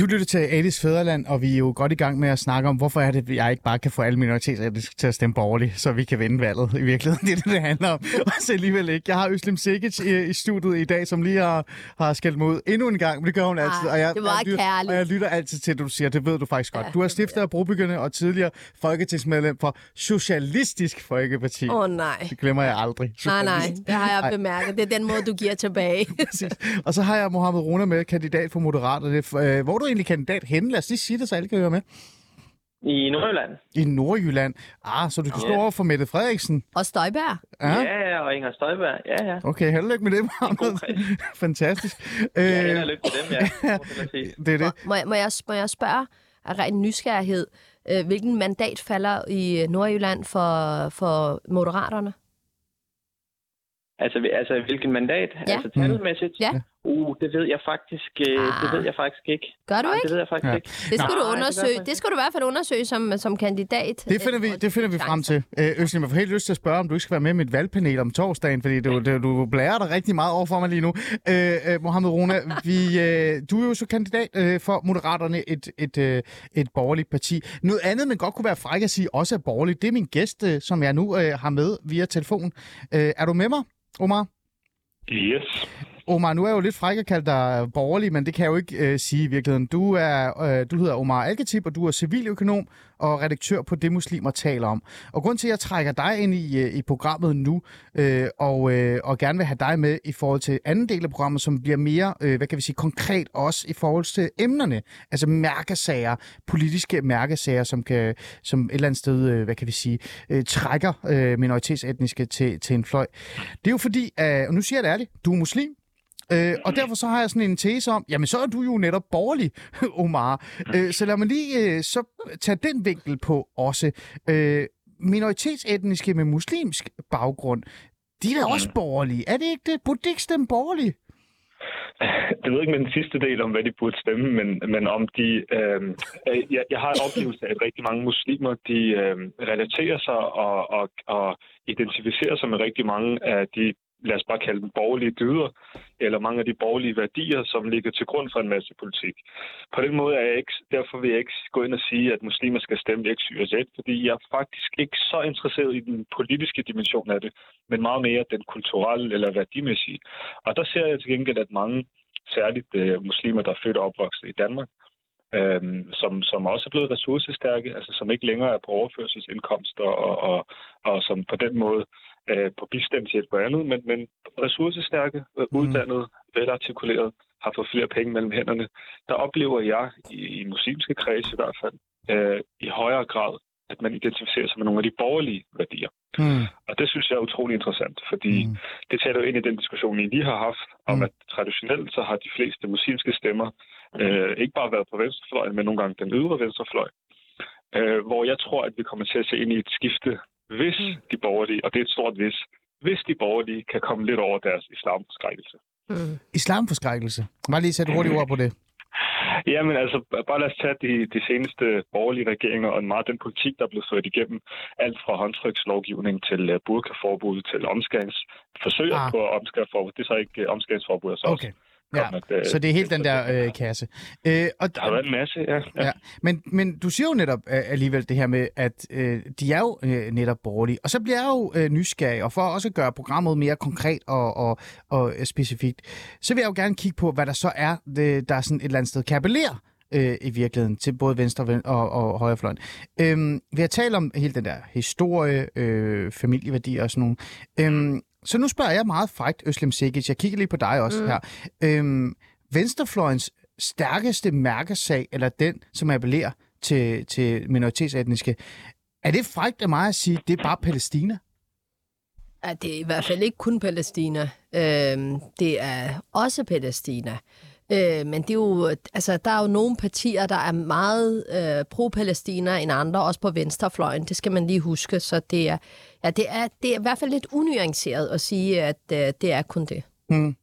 Du lytter til Alice Fæderland, og vi er jo godt i gang med at snakke om, hvorfor er det, at jeg ikke bare kan få alle minoriteter til at stemme borgerligt, så vi kan vinde valget i virkeligheden. Det er det, det handler om. Og så alligevel ikke. Jeg har Øslem Sikic i, i studiet i dag, som lige har, har skældt ud endnu en gang, men det gør hun altid.
Og jeg, det var jeg,
lytter, og jeg lytter altid til, at du siger, det ved du faktisk godt. Ja, du er stifter af Brobyggerne og tidligere folketingsmedlem for Socialistisk Folkeparti.
Åh oh, nej.
Det glemmer jeg aldrig.
Nej, nej, det har jeg bemærket. Det er den måde, du giver tilbage.
og så har jeg Mohammed Rona med, kandidat for Moderaterne. Øh, hvor du egentlig kandidat henne? Lad os lige sige det, så alle kan høre med.
I Nordjylland.
I Nordjylland. Ah, så du kan ja. stå over for Mette Frederiksen.
Og Støjberg.
Ja, ja og Inger Støjberg. Ja, ja.
Okay, held og lykke med det, Mohammed. Fantastisk.
Ja, held og lykke med dem, ja.
det er det.
Må, må, jeg, må jeg spørge af ren nysgerrighed, øh, hvilken mandat falder i Nordjylland for, for Moderaterne?
Altså, altså hvilken mandat? Ja. Altså talmæssigt?
Ja.
Uh, det ved jeg faktisk, øh, ah. det ved jeg faktisk ikke.
Gør du
Nej,
ikke?
Det ved jeg faktisk ja. ikke.
Det skal, Nej, du undersøge. Det, det skal du i hvert fald undersøge som, som kandidat.
Det finder vi, det finder vi frem til. Øh, Østlin, jeg får helt lyst til at spørge, om du ikke skal være med i mit valgpanel om torsdagen, fordi du, du, du blærer dig rigtig meget over for mig lige nu. Øh, øh, Mohammed Rona, vi, øh, du er jo så kandidat øh, for Moderaterne, et, et, øh, et borgerligt parti. Noget andet, man godt kunne være fræk at sige, også er borgerligt, det er min gæst, øh, som jeg nu øh, har med via telefon. Øh, er du med mig, Omar?
Yes.
Omar, nu er jeg jo lidt fræk at kalde dig øh, borgerlig, men det kan jeg jo ikke øh, sige i virkeligheden. Du, er, øh, du hedder Omar Alketip, og du er civiløkonom og redaktør på Det Muslimer taler om. Og grund til, at jeg trækker dig ind i, øh, i programmet nu, øh, og, øh, og gerne vil have dig med i forhold til anden del af programmet, som bliver mere, øh, hvad kan vi sige, konkret også i forhold til emnerne. Altså mærkesager, politiske mærkesager, som, kan, som et eller andet sted, øh, hvad kan vi sige, øh, trækker øh, minoritetsetniske til, til en fløj. Det er jo fordi, øh, og nu siger jeg det ærligt, du er muslim, Øh, og derfor så har jeg sådan en tese om, jamen så er du jo netop borgerlig, Omar. Øh, så lad mig lige øh, så tage den vinkel på også. Øh, minoritetsetniske med muslimsk baggrund, de er da også borgerlige. Er det ikke det? Burde de ikke stemme borgerlige?
Jeg ved ikke med den sidste del om, hvad de burde stemme, men, men om de... Øh, jeg, jeg har en oplevelse af, at rigtig mange muslimer, de øh, relaterer sig og, og, og identificerer sig med rigtig mange af de lad os bare kalde dem borgerlige dyder, eller mange af de borgerlige værdier, som ligger til grund for en masse politik. På den måde er jeg ikke, derfor vil jeg ikke gå ind og sige, at muslimer skal stemme X, Y og Z, fordi jeg er faktisk ikke så interesseret i den politiske dimension af det, men meget mere den kulturelle eller værdimæssige. Og der ser jeg til gengæld, at mange, særligt øh, muslimer, der er født og opvokset i Danmark, øhm, som, som også er blevet ressourcestærke, altså som ikke længere er på overførselsindkomster og, og, og som på den måde øh, på bistandshjælp og andet, men, men ressourcestærke, øh, mm. uddannede, velartikuleret, har fået flere penge mellem hænderne. Der oplever jeg, i, i muslimske kreds i hvert fald, øh, i højere grad, at man identificerer sig med nogle af de borgerlige værdier. Mm. Og det synes jeg er utrolig interessant, fordi mm. det taler jo ind i den diskussion, I lige har haft, om mm. at traditionelt så har de fleste muslimske stemmer øh, ikke bare været på venstrefløjen, men nogle gange den ydre venstrefløj. Øh, hvor jeg tror, at vi kommer til at se ind i et skifte hvis mm. de borgerlige, og det er et stort hvis, hvis de borgerlige kan komme lidt over deres islamforskrækkelse.
Mm. Islamforskrækkelse? Bare lige sætte hurtigt ord på det.
Jamen altså, bare lad os tage de, de seneste borgerlige regeringer og meget den politik, der er blevet ført igennem. Alt fra håndtrykslovgivning til uh, burkaforbud til omskærings. Forsøger ah. på omskæringsforbud. Det er så ikke uh, omskæringsforbud, så okay. også
Ja,
øh,
så det er helt den der øh, kasse. Øh, og,
Der har været en masse, ja. ja.
Ja, men, men du siger jo netop øh, alligevel det her med, at øh, de er jo øh, netop borgerlige. Og så bliver jeg jo øh, nysgerrig, og for også at gøre programmet mere konkret og, og, og øh, specifikt, så vil jeg jo gerne kigge på, hvad der så er, det, der er sådan et eller andet sted kan appellere øh, i virkeligheden til både venstre og, ven- og, og højrefløjen. Øhm, vi har talt om hele den der historie, øh, familieværdier og sådan nogle. Øhm, så nu spørger jeg meget frækt, Øslem Sikic, jeg kigger lige på dig også mm. her. Øhm, venstrefløjens stærkeste mærkesag, eller den, som appellerer til, til minoritetsetniske, er det frækt af mig at sige, det er bare Palæstina?
Ja, det er i hvert fald ikke kun Palæstina. Øhm, det er også Palæstina. Øh, men det er jo, altså, der er jo nogle partier, der er meget øh, pro-Palæstina end andre, også på venstrefløjen. Det skal man lige huske. Så det er, ja, det er, det er i hvert fald lidt unuanceret at sige, at øh, det er kun det.
Hmm.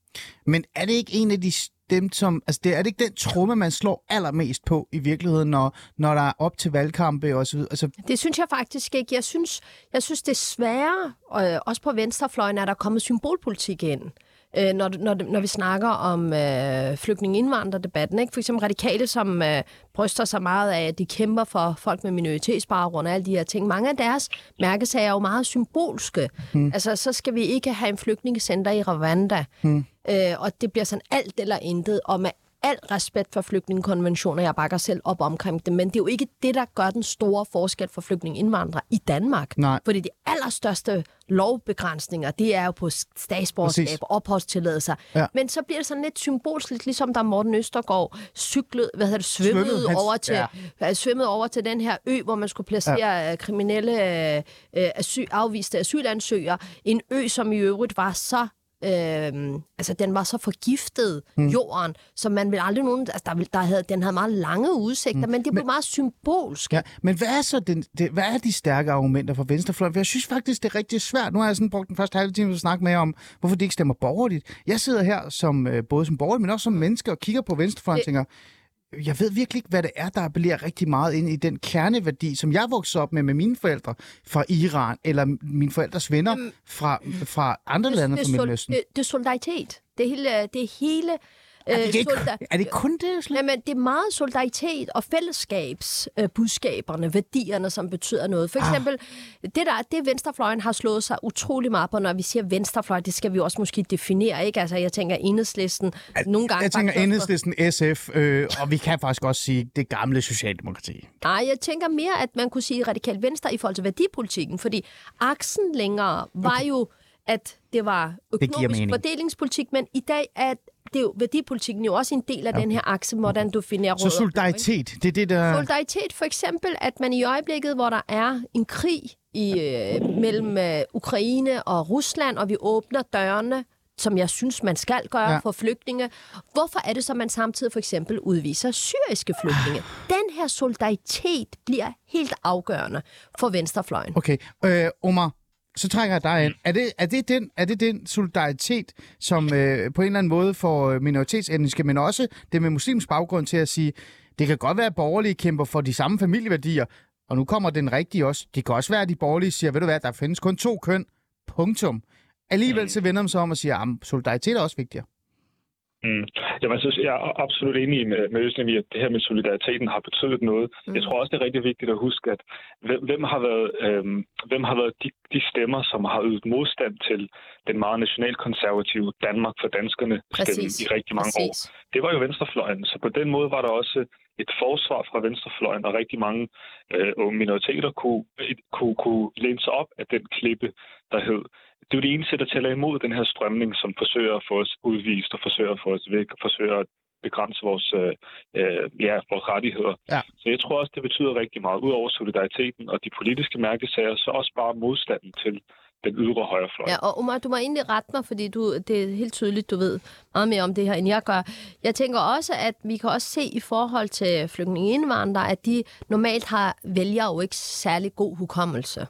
Men er det ikke en af de dem, som... Altså, det, er det ikke den tromme, man slår allermest på i virkeligheden, når, når der er op til valgkampe og så videre? Altså,
Det synes jeg faktisk ikke. Jeg synes, jeg synes desværre, øh, også på venstrefløjen, er der kommet symbolpolitik ind. Øh, når, når, når vi snakker om øh, flygtninge-indvandrerdebatten. Ikke? For eksempel radikale, som øh, bryster sig meget af, at de kæmper for folk med minoritetsbaggrund og alle de her ting. Mange af deres mærkesager er jo meget symbolske. Hmm. Altså, så skal vi ikke have en flygtningecenter i Rwanda. Hmm. Øh, og det bliver sådan alt eller intet. Og med al respekt for flygtningekonventioner, jeg bakker selv op omkring det, men det er jo ikke det, der gør den store forskel for flygtningeindvandrere i Danmark.
Nej.
Fordi de allerstørste lovbegrænsninger, det er jo på statsborgerskab
Præcis.
og opholdstilladelser.
Ja.
Men så bliver det sådan lidt symbolsk, ligesom da Morten Østergaard cyklede, hvad hedder det, svømmede,
Svømmede, hans-
over til,
ja.
svømmede over til den her ø, hvor man skulle placere ja. kriminelle øh, øh, asyl, afviste asylansøgere. En ø, som i øvrigt var så Øhm, altså, den var så forgiftet, mm. jorden, så man vil aldrig nogen... Altså, der, der havde, den havde meget lange udsigter, mm. men det blev meget symbolsk.
Ja, men hvad er så den, det, hvad er de stærke argumenter for venstrefløjen? Jeg synes faktisk, det er rigtig svært. Nu har jeg sådan brugt den første halve time til at snakke med om, hvorfor de ikke stemmer borgerligt. Jeg sidder her som øh, både som borgerlig, men også som menneske og kigger på venstrefløjen og tænker, jeg ved virkelig ikke, hvad det er, der appellerer rigtig meget ind i den kerneværdi, som jeg voksede op med med mine forældre fra Iran, eller mine forældres venner fra, fra andre lande fra
det,
Midtøsten.
det, det er solidaritet. Det hele... Det er
Er det,
øh,
ikke, er det kun det? Slet?
Jamen, det er meget solidaritet og fællesskabsbudskaberne, øh, værdierne, som betyder noget. For eksempel, ah. det der, det venstrefløjen har slået sig utrolig meget på, når vi siger venstrefløj, det skal vi også måske definere, ikke? Altså, jeg tænker enhedslisten nogle gange...
Jeg tænker enhedslisten, SF, øh, og vi kan faktisk også sige det gamle Socialdemokrati.
Nej, jeg tænker mere, at man kunne sige radikalt venstre i forhold til værdipolitikken, fordi aksen længere var okay. jo, at det var økonomisk fordelingspolitik, men i dag er det er jo, værdipolitikken jo også en del af okay. den her akse, hvordan du
Så
og blå, ikke?
solidaritet, det er det, der...
Solidaritet for eksempel, at man i øjeblikket, hvor der er en krig i, øh, mellem øh, Ukraine og Rusland, og vi åbner dørene, som jeg synes, man skal gøre
Ja.
ja. for flygtninge. Hvorfor er det så, man samtidig for eksempel udviser syriske flygtninge? Den her solidaritet bliver helt afgørende for venstrefløjen.
Okay, øh, Omar, så trækker jeg dig ind. Er det, er det, den, er det den solidaritet, som øh, på en eller anden måde får øh, minoritetsetniske, men også det med muslims baggrund til at sige, det kan godt være, at borgerlige kæmper for de samme familieværdier, og nu kommer den rigtige også. Det kan også være, at de borgerlige siger, ved du hvad, der findes kun to køn, punktum. Alligevel så vender man sig om og siger, at solidaritet er også vigtigere.
Mm. Jamen, altså, jeg er absolut enig med, med Øslem i, at det her med solidariteten har betydet noget. Mm. Jeg tror også, det er rigtig vigtigt at huske, at hvem, hvem har været, øhm, hvem har været de, de stemmer, som har ydet modstand til den meget nationalkonservative Danmark for danskerne stemme i rigtig mange år.
Præcis.
Det var jo venstrefløjen, så på den måde var der også et forsvar fra venstrefløjen, og rigtig mange øh, unge minoriteter kunne, kunne, kunne læne sig op af den klippe, der hed det er jo det eneste, der tæller imod den her strømning, som forsøger at få os udvist og forsøger at få os væk og forsøger at begrænse vores, øh, øh, ja, vores rettigheder.
Ja.
Så jeg tror også, det betyder rigtig meget. Udover solidariteten og de politiske mærkesager, så også bare modstanden til den ydre højrefløj.
Ja, og Omar, du må egentlig rette mig, fordi du, det er helt tydeligt, du ved meget mere om det her, end jeg gør. Jeg tænker også, at vi kan også se i forhold til flygtninge-indvandrere, at de normalt har vælger jo ikke særlig god hukommelse.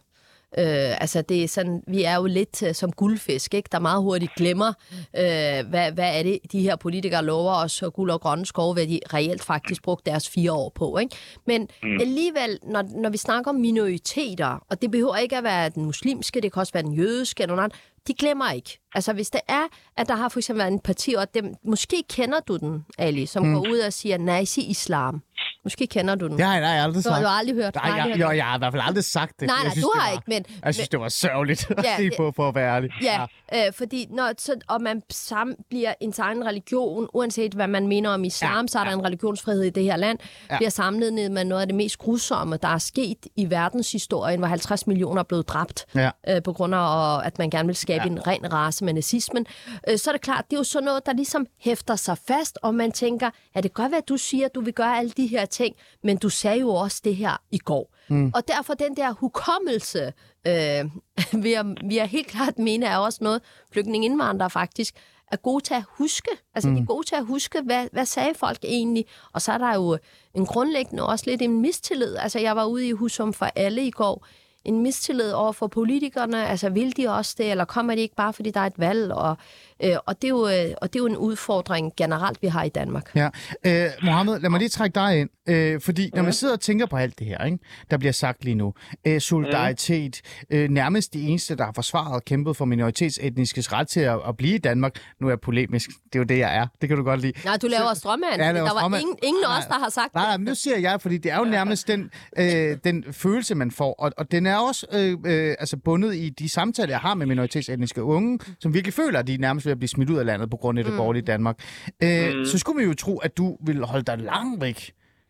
Øh, altså det er sådan, vi er jo lidt uh, som guldfisk, ikke? der meget hurtigt glemmer, øh, hvad, hvad er det, de her politikere lover os, og guld og grønne skove, hvad de reelt faktisk brugte deres fire år på. Ikke? Men mm. alligevel, når, når vi snakker om minoriteter, og det behøver ikke at være den muslimske, det kan også være den jødiske, eller noget andet, de glemmer ikke. Altså hvis det er, at der har for eksempel været en parti, og dem, måske kender du den, Ali, som mm. går ud og siger nazi-islam. Måske kender du den.
Det har jeg, har jeg aldrig
Du har
sagt.
du aldrig hørt.
Nej, jeg, jo, jeg har i hvert fald aldrig sagt det.
Nej,
jeg
nej,
synes,
du har
var,
ikke, men...
Jeg synes, det var sørgeligt at
Ja,
se
ja.
på, for at være ærlig.
Ja, øh, fordi når så, og man sammen bliver ens egen religion, uanset hvad man mener om islam,
Ja,
ja, så er der en religionsfrihed i det her land,
Ja.
ja. bliver sammenlignet med noget af det mest grusomme, der er sket i verdenshistorien, hvor 50 millioner er blevet dræbt,
Ja.
øh, på grund af, at man gerne vil skabe ja. en ren race med nazismen. Øh, så er det klart, det er jo sådan noget, der ligesom hæfter sig fast, og man tænker, ja, det kan godt være, at du siger, at du vil gøre alle de her ting, men du sagde jo også det her i går. Mm. Og derfor den der hukommelse, øh, vil, jeg, vil jeg helt klart mene, er også noget, flygtninge indvandrere faktisk er gode til at huske. Altså, mm. de er gode til at huske, hvad, hvad sagde folk egentlig? Og så er der jo en grundlæggende også lidt en mistillid. Altså, jeg var ude i Husum for alle i går. En mistillid over for politikerne. Altså, vil de også det, eller kommer de ikke bare, fordi der er et valg? Og, øh, og, det er jo, øh, og det er jo en udfordring generelt, vi har i Danmark.
Ja. Øh, Mohammed, lad mig lige trække dig ind. Øh, fordi når man sidder og tænker på alt det her, ikke, der bliver sagt lige nu, øh, solidaritet, øh, nærmest de eneste, der har forsvaret og kæmpet for minoritetsetniskes ret til at, at blive i Danmark. Nu er jeg polemisk. Det er jo det, jeg er. Det kan du godt lide.
Nej, du laver strømmand.
Ja, laver
der var ingen, ingen af
Nej,
os, der har sagt
Nej, nej,
det.
men nu siger jeg, fordi det er jo nærmest den, øh, den følelse, man får. Og, og den er også øh, øh, altså bundet i de samtaler, jeg har med minoritetsetniske unge, som virkelig føler, at de er nærmest ved at blive smidt ud af landet på grund af det mm. borgerlige Danmark. Øh, mm. Så skulle man jo tro, at du vil holde dig langt væk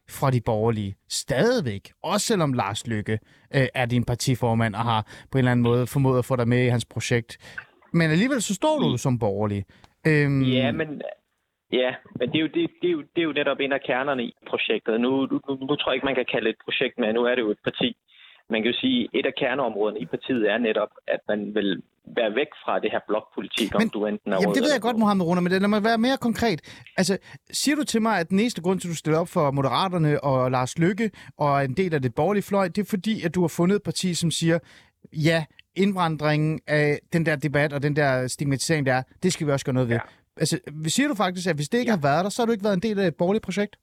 fra de borgerlige. Stadigvæk. Også selvom Lars Lykke øh, er din partiformand og har på en eller anden måde formået at få dig med i hans projekt. Men alligevel så står du jo som borgerlig. Øhm,
Ja, men, ja, men det, er jo, det, det, er jo, det er jo netop en af kernerne i projektet. Nu, nu, nu, nu tror jeg ikke, man kan kalde det et projekt, men nu er det jo et parti. Man kan jo sige, at et af kerneområderne i partiet er netop, at man vil være væk fra det her blokpolitik, om
Men-
du enten er
Jamen, det ved jeg godt. Mohammed Runa, men lad mig være mere konkret. Altså, siger du til mig, at den eneste grund til, at du stiller op for Moderaterne og Lars Lykke og en del af det borgerlige fløj, det er fordi, at du har fundet et parti, som siger, ja, indvandringen af den der debat og den der stigmatisering, der er, det skal vi også gøre noget ved.
Ja.
Altså, siger du faktisk, at hvis det ikke ja. har været der, så har du ikke været en del af et borgerligt projekt?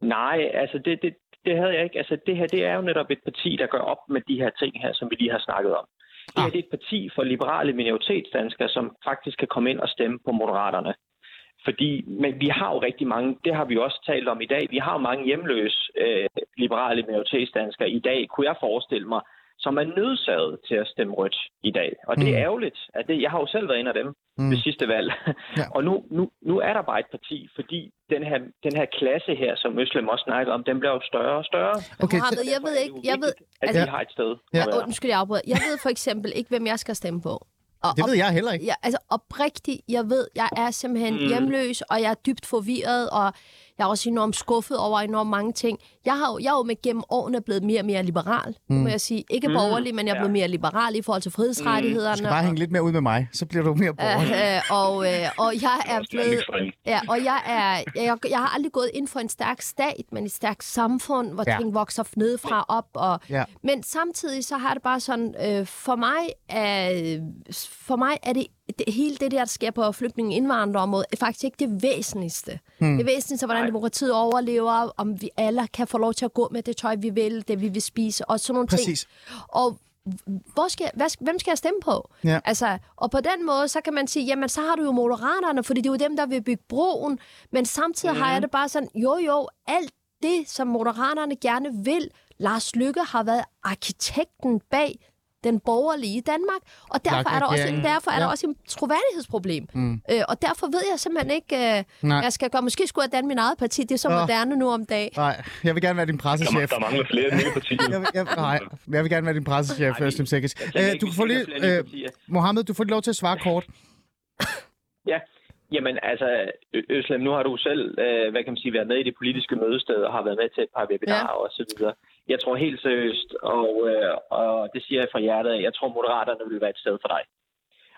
Nej, altså det, det, det havde jeg ikke. Altså det her, det er jo netop et parti, der gør op med de her ting her, som vi lige har snakket om. Det her det er et parti for liberale minoritetsdanskere, som faktisk kan komme ind og stemme på moderaterne. Fordi, men vi har jo rigtig mange, det har vi også talt om i dag, vi har jo mange hjemløse øh, liberale minoritetsdanskere i dag, kunne jeg forestille mig, som er nødsaget til at stemme rødt i dag. Og det er
Mm.
ærgerligt. At det, jeg har jo selv været en af dem
Mm.
ved sidste valg.
Ja.
Og nu, nu, nu er der bare et parti, fordi den her, den her klasse her, som Øslem også snakker om, den bliver jo større og større.
Okay,
Mohammed,
så,
jeg ved ikke, jeg ved,
At
altså-
vi har et sted.
Ja.
at
undskyld, jeg afbryder. Jeg ved for eksempel ikke, hvem jeg skal stemme på. Og,
det ved jeg heller ikke.
Ja, altså oprigtigt, jeg ved, jeg er simpelthen. Mm. hjemløs, og jeg er dybt forvirret, og jeg er også enormt skuffet over enormt mange ting. Jeg har jo, jeg er jo med gennem årene blevet mere og mere liberal, mm. må jeg sige. Ikke
Mm,
borgerlig, men jeg er blevet
ja.
mere liberal i forhold til
Du
frihedsrettighederne.
skal bare hænge lidt mere ud med mig, så bliver du mere borgerlig.
Øh, øh, og, øh, og jeg er blevet... Ja, og jeg, er, jeg, jeg har aldrig gået ind for en stærk stat, men et stærkt samfund, hvor
ja.
ting vokser nedefra op. Og,
Ja.
Men samtidig så har det bare sådan, øh, for, mig er, for mig er det, det hele det der, der sker på flygtninge indvandrerområdet, er faktisk ikke det væsentligste. Hmm. Det væsentligste er, hvordan
Nej.
demokratiet overlever, om vi alle kan få lov til at gå med det tøj, vi vil, det vi vil spise, og sådan nogle
Præcis.
ting. Og hvor skal, hvad, hvem skal jeg stemme på?
Ja.
Altså, og på den måde, så kan man sige, jamen så har du jo moderaterne, fordi det er jo dem, der vil bygge broen. Men samtidig mm. har jeg det bare sådan, jo jo, alt det, som moderaterne gerne vil, Lars Lykke har været arkitekten bag den borgerlige Danmark, og derfor er der også, derfor er der
Ja.
også et troværdighedsproblem.
Mm.
Øh, og derfor ved jeg simpelthen ikke, øh,
Nej.
jeg skal gøre. Måske skulle jeg danne min eget parti, det er så
Åh.
moderne nu om dagen.
Nej, jeg vil gerne være din
Der,
pressechef.
der mangler flere nye partier.
Jeg vil, jeg, nej, jeg vil gerne være din pressechef, Østem
tænker
Øh, Du
vi
kan få
skal
lige, øh. Mohammed, du får lige lov til at svare kort.
Ja, jamen altså, Øslem, nu har du selv, øh, hvad kan man sige, været med i det politiske mødested og har været med til et par webinarer ja. og så videre. Jeg tror helt seriøst, og, øh, og det siger jeg fra hjertet, jeg tror Moderaterne vil være et sted for dig.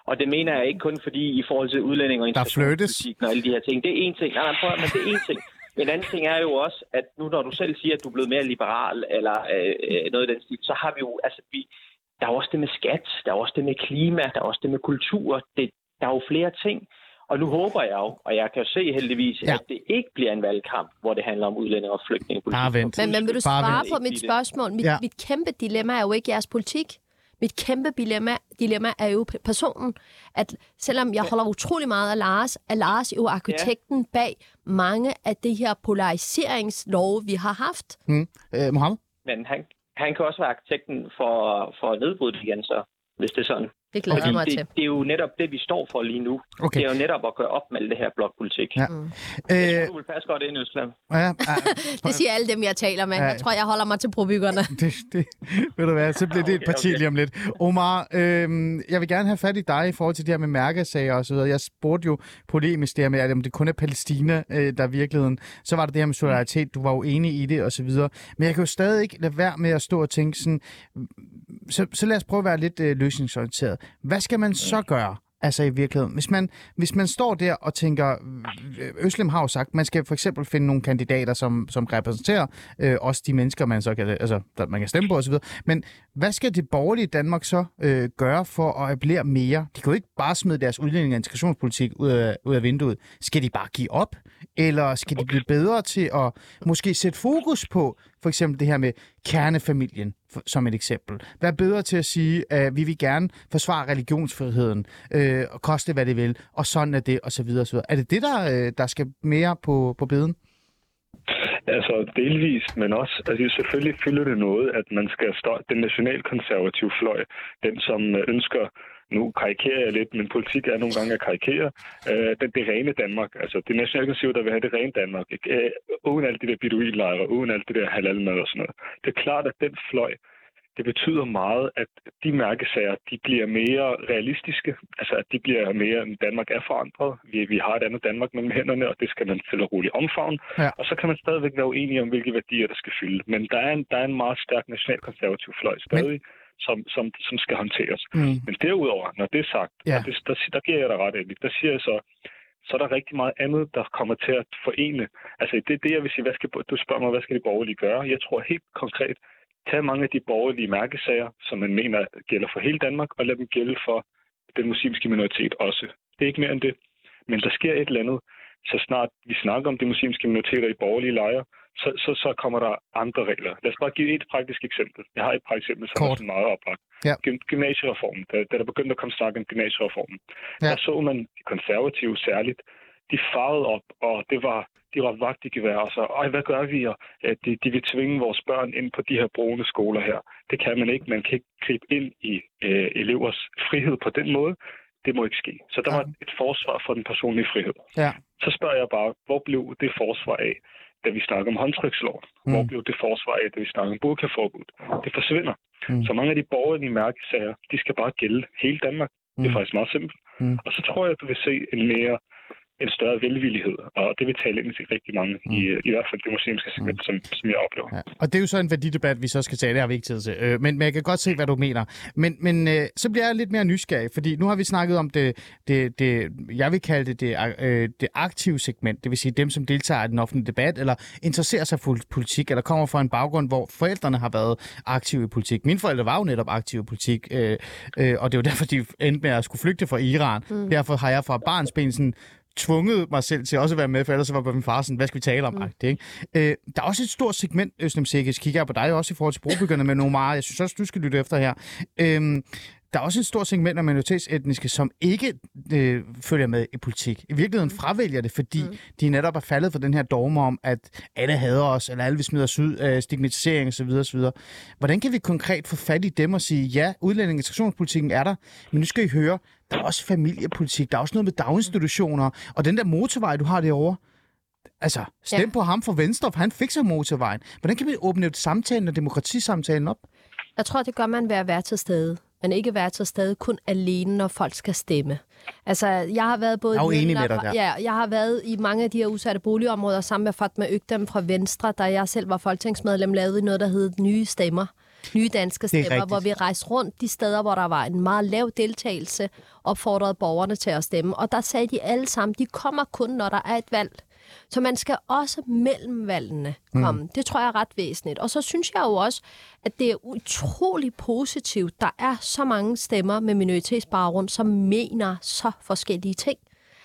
Og det mener jeg ikke kun fordi i forhold til udlænding og integrationspolitikken og alle de her ting. Det er en ting. Nej, nej, prøv, men det er en ting. En anden ting er jo også, at nu når du selv siger, at du er blevet mere liberal eller øh, øh, noget i den stil, så har vi jo, altså vi, der er også det med skat, der er også det med klima, der er også det med kultur. Det, der er jo flere ting. Og nu håber jeg jo, og jeg kan se heldigvis,
Ja.
at det ikke bliver en valgkamp, hvor det handler om udlænding og flygtningepolitik.
Bare vent.
Men, men vil du
Bare
svare
vent.
på mit spørgsmål? Mit,
Ja.
ja. mit kæmpe dilemma er jo ikke jeres politik. Mit kæmpe dilemma, dilemma er jo personen, at selvom jeg holder utrolig meget af Lars, er Lars jo arkitekten ja. bag mange af de her polariseringslove, vi har haft.
Mm. Øh, Mohammed?
Men han, han kan også være arkitekten for, for at nedbryde det igen, så, hvis det er sådan.
Det glæder jeg mig
det,
til.
det er jo netop det, vi står for lige nu.
Okay.
Det er jo netop at gøre op med alt det her blokpolitik.
Ja.
Mm.
Øh,
du vil passe godt ind i Østland.
ja, ja,
Det siger alle dem, jeg taler med.
Ja.
Jeg tror, jeg holder mig til probyggerne.
det, det, ved du hvad, så bliver det et
Okay,
parti
okay.
lige om lidt. Omar, øhm, jeg vil gerne have fat i dig i forhold til det her med mærkesager og så videre. Jeg spurgte jo polemisk det her med, at om det kun er Palæstina, øh, der er virkeligheden. Så var det det her med solidaritet, du var jo enig i det og så videre. Men jeg kan jo stadig ikke lade være med at stå og tænke sådan, så, så lad os prøve at være lidt øh, løsningsorienteret. Hvad skal man så gøre? Altså i virkeligheden. Hvis man, hvis man står der og tænker, øh, Øslem har jo sagt, man skal for eksempel finde nogle kandidater, som, som repræsenterer øh, også de mennesker, man så kan, altså, der, man kan stemme på osv. Men hvad skal det borgerlige Danmark så øh, gøre for at appellere mere? De kan jo ikke bare smide deres udlænding- og integrationspolitik ud af, ud af vinduet. Skal de bare give op? Eller skal de blive bedre til at måske sætte fokus på for eksempel det her med kernefamilien for, som et eksempel. Vær bedre til at sige, at vi vil gerne forsvare religionsfriheden øh, og koste hvad det vil, og sådan er det, og så videre, og så videre. Er det det, der, øh, der skal mere på, på beden?
Altså delvist, men også, altså selvfølgelig fylder det noget, at man skal stå den nationalkonservative fløj, den som øh, ønsker, nu karikerer jeg lidt, men politik er nogle gange at karikere, øh, det, det rene Danmark, altså det nationalkonservative, der vil have det rene Danmark, ikke? Øh, uden alt det der beduinlejre, uden alt det der halalmad og sådan noget. Det er klart, at den fløj, det betyder meget, at de mærkesager, de bliver mere realistiske. Altså, at de bliver mere, Danmark er forandret. Vi, vi har et andet Danmark mellem hænderne, og det skal man stille og roligt omfavne.
Ja.
Og så kan man stadigvæk være uenig om, hvilke værdier, der skal fylde. Men der er en, der er en meget stærk nationalkonservativ fløj stadig, Men... som, som, som skal håndteres.
Mm.
Men derudover, når det er sagt,
Ja.
og det, der, der giver jeg dig ret, Erik, der siger jeg så, så er der rigtig meget andet, der kommer til at forene. Altså, det er det, jeg vil sige. Hvad skal, du spørger mig, hvad skal de borgerlige gøre? Jeg tror helt konkret, tag mange af de borgerlige mærkesager, som man mener gælder for hele Danmark, og lad dem gælde for den muslimske minoritet også. Det er ikke mere end det. Men der sker et eller andet, så snart vi snakker om de muslimske minoriteter i borgerlige lejre, så, så, så kommer der andre regler. Lad os bare give et praktisk eksempel. Jeg har et praktisk eksempel, som
Kort.
er sådan meget oplagt.
Ja.
Gym- Gymnasiereformen. Da, da der begyndte at komme snak om gymnasiereformen,
Ja.
der så man de konservative særligt. De farvede op, og det var de var vagt i gevær, og så, Ej, hvad gør vi? Og, at de, de vil tvinge vores børn ind på de her brune skoler her. Det kan man ikke. Man kan ikke gribe ind i øh, elevers frihed på den måde. Det må ikke ske. Så der
Ja.
var et forsvar for den personlige frihed.
Ja.
Så spørger jeg bare, hvor blev det forsvar af, da vi snakker om håndtryksloven?
Mm.
Hvor blev det forsvar af, da vi snakker om burkaforbud? Det forsvinder.
Mm.
Så mange af de borgerlige mærkesager, de skal bare gælde hele Danmark. Det er
Mm.
faktisk meget simpelt.
Mm.
Og så tror jeg, at du vil se en mere en større velvillighed, og det vil tale ind til rigtig mange, mm. i, i hvert fald det muslimske segment, mm. som, som jeg oplever.
Ja. Og det er jo så en værdidebat, vi så skal tage. Det har vi ikke tid til. Øh, men, men jeg kan godt se, hvad du mener. Men, men øh, så bliver jeg lidt mere nysgerrig, fordi nu har vi snakket om det, det, det jeg vil kalde det, det, øh, det aktive segment. Det vil sige dem, som deltager i den offentlige debat, eller interesserer sig for politik, eller kommer fra en baggrund, hvor forældrene har været aktive i politik. Mine forældre var jo netop aktive i politik, øh, øh, og det er jo derfor, de endte med at skulle flygte fra Iran. Mm. Derfor har jeg fra barns ben sådan tvunget mig selv til også at være med, for ellers var min far sådan, hvad skal vi tale om? Mm. Det, ikke? Øh, der er også et stort segment, Øslem Sikkes, kigger jeg på dig også i forhold til brobyggerne med Omar. Jeg synes også, du skal lytte efter her. Øh, der er også et stort segment af minoritetsetniske, som ikke øh, følger med i politik. I virkeligheden fravælger det, fordi mm. de netop er faldet for den her dogme om, at alle hader os, eller alle vil smide os ud af stigmatisering osv. osv. Hvordan kan vi konkret få fat i dem og sige, ja, udlænding- og integrationspolitikken er der, men nu skal I høre, der er også familiepolitik, der er også noget med daginstitutioner, og den der motorvej, du har derovre, altså, stem ja.
Ja.
på ham for Venstre, for han fikser motorvejen. Hvordan kan vi åbne samtalen og demokratisamtalen op?
Jeg tror, det gør man ved at være til stede. Men ikke være til stede kun alene, når folk skal stemme. Altså, jeg har været både...
Jeg er enig med dig der.
Ja, jeg har været i mange af de her udsatte boligområder sammen med Fatma Øgdem fra Venstre, da jeg selv var folketingsmedlem, lavede noget, der hed Nye Stemmer. Nye danske
er
stemmer, hvor vi rejste rundt de steder, hvor der var en meget lav deltagelse, opfordrede borgerne til at stemme. Og der sagde de alle sammen, de kommer kun, når der er et valg. Så man skal også mellem valgene komme. Mm. Det tror jeg er ret væsentligt. Og så synes jeg jo også, at det er utrolig positivt. Der er så mange stemmer med minoritetsbaggrund, som mener så forskellige ting.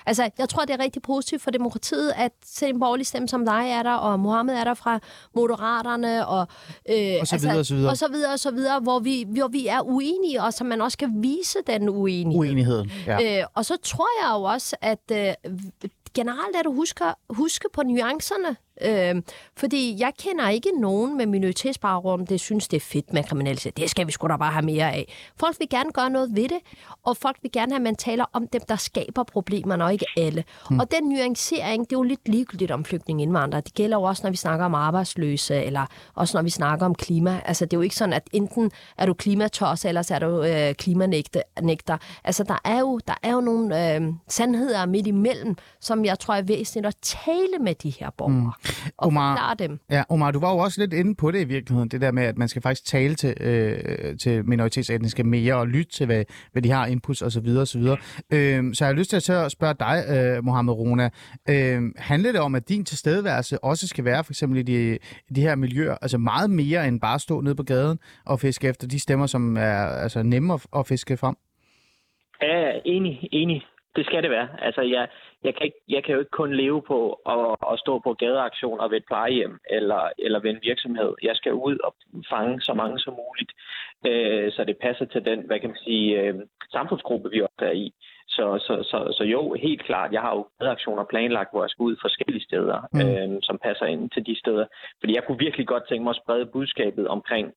Altså, jeg tror, det er rigtig positivt for demokratiet, at selv en borgerlig stemme som dig er der, og Mohammed er der fra Moderaterne, og,
øh, og så videre, altså, og så videre.
Og så videre, og så videre, hvor vi, hvor vi er uenige, og så man også kan vise den uenighed.
Uenigheden, ja.
Øh, og så tror jeg jo også, at øh, generelt er du husker, huske på nuancerne. Øh, fordi jeg kender ikke nogen med minoritetsbaggrund, der synes, det er fedt med kriminalitet. Det skal vi sgu da bare have mere af. Folk vil gerne gøre noget ved det, og folk vil gerne have, at man taler om dem, der skaber problemerne, og ikke alle. Hmm. Og den nuancering, det er jo lidt ligegyldigt om flygtninge indvandrere. Det gælder jo også, når vi snakker om arbejdsløse, eller også når vi snakker om klima. Altså, det er jo ikke sådan, at enten er du klimatos, eller så er du øh, klimanægter. Altså, der er jo, der er jo nogle øh, sandheder midt imellem, som jeg tror er væsentligt at tale med de her borgere. Hmm og Omar, forklare dem.
Ja, Omar, du var jo også lidt inde på det i virkeligheden, det der med, at man skal faktisk tale til, øh, til minoritetsetniske mere og lytte til, hvad, hvad de har inputs osv. osv. Øh, så jeg har lyst til at så spørge dig, øh, Mohammed Rona, øh, handler det om, at din tilstedeværelse også skal være for eksempel i de, de her miljøer, altså meget mere end bare stå nede på gaden og fiske efter de stemmer, som er altså, nemme at, at fiske frem?
Ja, enig, enig. Det skal det være. Altså, jeg, jeg, kan, ikke, jeg kan jo ikke kun leve på at, at stå på gadeaktioner ved et plejehjem eller, eller ved en virksomhed. Jeg skal ud og fange så mange som muligt, øh, så det passer til den, hvad kan man sige, øh, samfundsgruppe, vi også er i. Så, så, så, så jo, helt klart, jeg har jo gadeaktioner planlagt, hvor jeg skal ud forskellige steder, mm. øh, som passer ind til de steder. Fordi jeg kunne virkelig godt tænke mig at sprede budskabet omkring,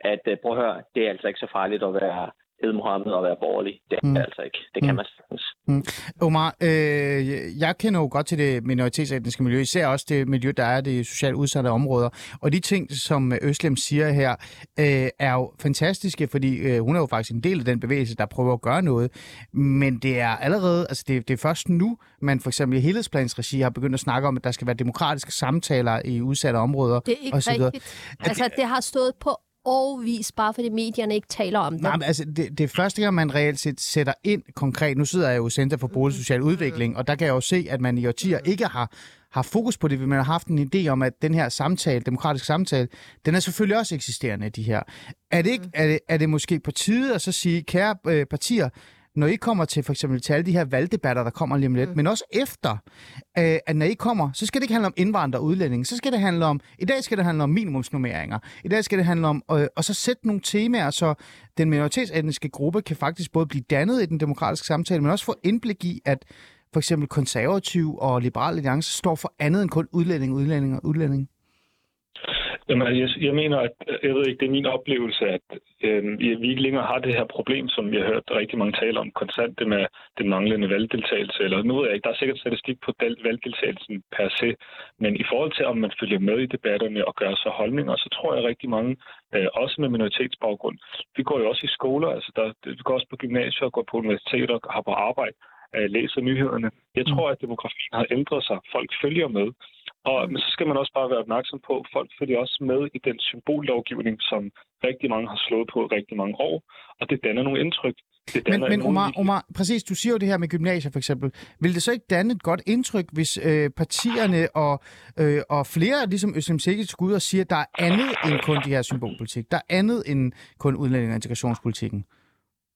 at øh, prøv at høre, det er altså ikke så farligt at være hedde Mohammed og være borgerlig. Det er mm. altså ikke. Det kan mm. man sagtens. Mm.
Omar, øh, jeg kender jo godt til det minoritetsetniske miljø, især også det miljø, der er det socialt udsatte områder. Og de ting, som Øslem siger her, øh, er jo fantastiske, fordi øh, hun er jo faktisk en del af den bevægelse, der prøver at gøre noget. Men det er allerede, altså det, det er først nu, man for eksempel i helhedsplansregi har begyndt at snakke om, at der skal være demokratiske samtaler i udsatte områder.
Det er ikke rigtigt. Altså, det har stået på overvis, bare fordi medierne ikke taler om det.
Nej, men altså, det, det er første gang, man reelt set sætter ind konkret. Nu sidder jeg jo i Center for Boligsocial Udvikling, og der kan jeg jo se, at man i årtier ikke har har fokus på det, man har haft en idé om, at den her samtale, demokratisk samtale, den er selvfølgelig også eksisterende, de her. Er det, ikke, er det, er det måske på tide at så sige, kære øh, partier, når I kommer til for eksempel til alle de her valgdebatter, der kommer lige om lidt, mm. men også efter, øh, at når I kommer, så skal det ikke handle om indvandrere og udlændinge, så skal det handle om, i dag skal det handle om minimumsnummeringer, i dag skal det handle om, øh, og så sætte nogle temaer, så den minoritetsetniske gruppe kan faktisk både blive dannet i den demokratiske samtale, men også få indblik i, at for eksempel konservativ og liberal alliance står for andet end kun udlænding, udlænding og udlænding.
Jamen, jeg, jeg mener, at jeg ved ikke, det er min oplevelse, at øh, vi ikke længere har det her problem, som vi har hørt rigtig mange tale om konstant, det med den manglende valgdeltagelse. Eller nu ved jeg ikke, der er sikkert statistik på valgdeltagelsen per se, men i forhold til, om man følger med i debatterne og gør sig holdninger, så tror jeg rigtig mange, øh, også med minoritetsbaggrund, vi går jo også i skoler, altså der, vi går også på gymnasier, går på universiteter, har på arbejde, øh, læser nyhederne. Jeg mm. tror, at demografien har ændret sig. Folk følger med. Og, men så skal man også bare være opmærksom på, at folk følger også med i den symbollovgivning, som rigtig mange har slået på rigtig mange år, og det danner nogle indtryk. Det
men, men Omar, Omar, præcis, du siger jo det her med gymnasier for eksempel. Vil det så ikke danne et godt indtryk, hvis øh, partierne og, øh, og flere, ligesom Øslem Sikkert, skulle ud og sige, at der er andet end kun de her symbolpolitik? Der er andet end kun udlænding- og integrationspolitikken?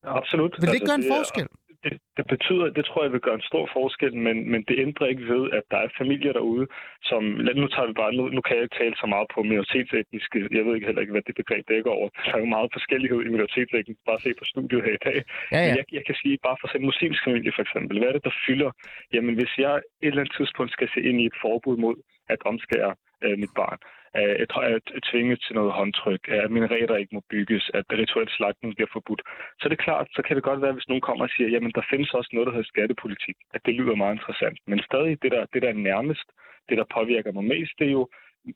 Absolut.
Vil det ikke altså, gøre en forskel?
Det, det betyder, det tror jeg vil gøre en stor forskel, men, men det ændrer ikke ved, at der er familier derude, som, nu tager vi bare, nu, nu kan jeg ikke tale så meget på minoritetsetniske, jeg ved ikke heller ikke, hvad det begreb dækker over. Der er jo meget forskellighed i minoritetsetnisk, bare se på studiet her i dag. Ja, ja. Jeg, jeg kan sige, bare for en muslimsk familie for eksempel, hvad er det, der fylder? Jamen, hvis jeg et eller andet tidspunkt skal se ind i et forbud mod at omskære øh, mit barn, at, at tvinge til noget håndtryk, at minareter ikke må bygges, at rituel slagtning bliver forbudt. Så det er klart, så kan det godt være, hvis nogen kommer og siger, jamen der findes også noget, der hedder skattepolitik, at det lyder meget interessant. Men stadig det der, det der nærmest, det der påvirker mig mest, det er jo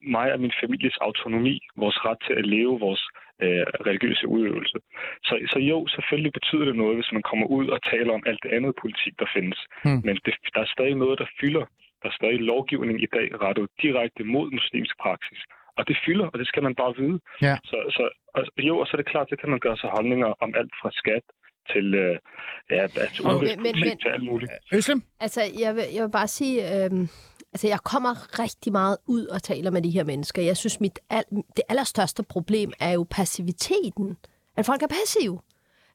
mig og min families autonomi, vores ret til at leve vores øh, religiøse udøvelse. Så, så jo, selvfølgelig betyder det noget, hvis man kommer ud og taler om alt det andet politik, der findes. Hmm. Men det, der er stadig noget, der fylder der er stadig lovgivning i dag rettet direkte mod muslimsk praksis. Og det fylder, og det skal man bare vide.
Ja.
Så, så og, jo, og så er det klart, så kan man gøre sig holdninger om alt fra skat til, øh, ja, altså, okay, men, men, til alt muligt.
Øslem?
Altså, jeg vil, jeg vil bare sige, øh, altså, jeg kommer rigtig meget ud og taler med de her mennesker. Jeg synes, mit al, det allerstørste problem er jo passiviteten. At folk er passive.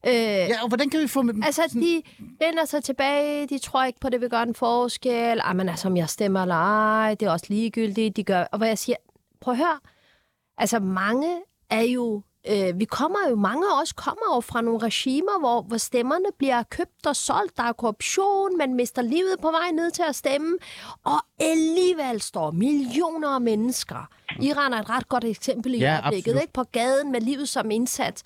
Øh,
Ja, og hvordan kan vi få med dem?
Altså, de lænder sig tilbage, de tror ikke på, det vil gøre en forskel. Ej, men altså, om jeg stemmer eller ej, det er også ligegyldigt, de gør. Og hvad jeg siger, prøv at høre, altså mange er jo, øh, vi kommer jo, mange af os kommer jo fra nogle regimer, hvor, hvor stemmerne bliver købt og solgt, der er korruption, man mister livet på vej ned til at stemme, og alligevel står millioner af mennesker. Iran er et ret godt eksempel i
Ja,
øjeblikket,
absolut.
ikke? På gaden med livet som indsats.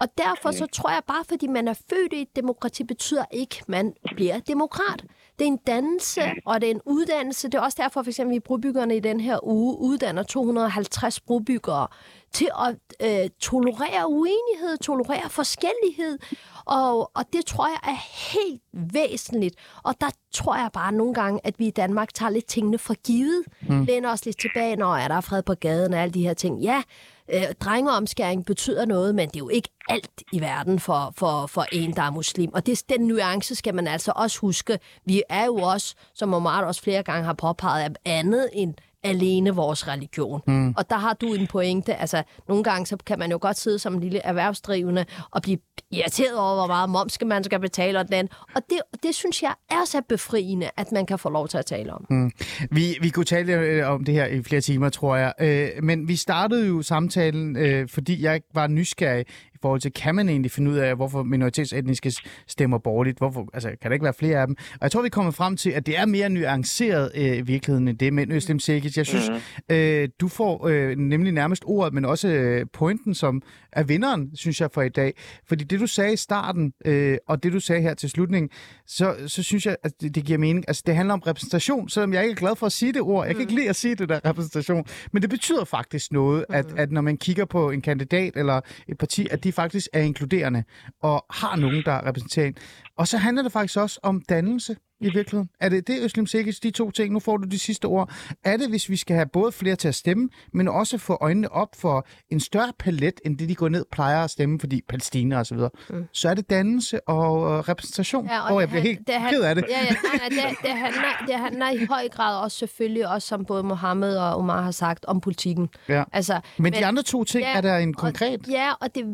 Og derfor så tror jeg bare, fordi man er født i et demokrati, betyder ikke, at man bliver demokrat. Det er en dannelse, og det er en uddannelse. Det er også derfor, for eksempel, at brobyggerne i den her uge uddanner 250 brobyggere til at øh, tolerere uenighed, tolerere forskellighed. Og, og det tror jeg er helt væsentligt. Og der tror jeg bare nogle gange, at vi i Danmark tager lidt tingene for givet. Mm. Læner os lidt tilbage, når er der er fred på gaden og alle de her ting. Ja, øh, drengeomskæring betyder noget, men det er jo ikke alt i verden for, for, for en, der er muslim. Og det, den nuance skal man altså også huske. Vi er jo også, som Omar også flere gange har påpeget, andet end alene vores religion. Mm. Og der har du en pointe. Altså, nogle gange så kan man jo godt sidde som en lille erhvervsdrivende og blive irriteret over, hvor meget moms man skal betale og den. Og det, det synes jeg er så befriende, at man kan få lov til at tale om. Mm.
Vi, vi kunne tale øh, om det her i flere timer, tror jeg. Øh, men vi startede jo samtalen, øh, fordi jeg var nysgerrig i forhold til, kan man egentlig finde ud af, hvorfor minoritetsetniske stemmer borgerligt? Hvorfor, altså, kan der ikke være flere af dem? Og jeg tror, vi kommer frem til, at det er mere nuanceret øh, i virkeligheden end det. Men Øslem Sekic, jeg synes, mm-hmm. øh, du får øh, nemlig nærmest ordet, men også øh, pointen, som er vinderen, synes jeg, for i dag. Fordi det, du sagde i starten, øh, og det, du sagde her til slutningen, så, så synes jeg, at det, det giver mening. Altså, det handler om repræsentation, selvom jeg ikke er glad for at sige det ord. Jeg kan ikke lide at sige det der repræsentation. Men det betyder faktisk noget, at, at når man kigger på en kandidat eller et parti, at de faktisk er inkluderende og har nogen, der er en. Og så handler det faktisk også om dannelse i virkeligheden. Er det det, Øslem Sikkes, de to ting? Nu får du de sidste ord. Er det, hvis vi skal have både flere til at stemme, men også få øjnene op for en større palet, end det, de går ned plejer at stemme, fordi Palæstina og så videre, mm. så er det dannelse og øh, repræsentation. Ja, og, og jeg bliver helt
det
ked af det.
Ja, ja, nej, nej, det, det, handler, det handler i høj grad også selvfølgelig, også som både Mohammed og Omar har sagt, om politikken.
Ja.
Altså,
Men de andre to ting, er der en konkret...
Og, ja, og det,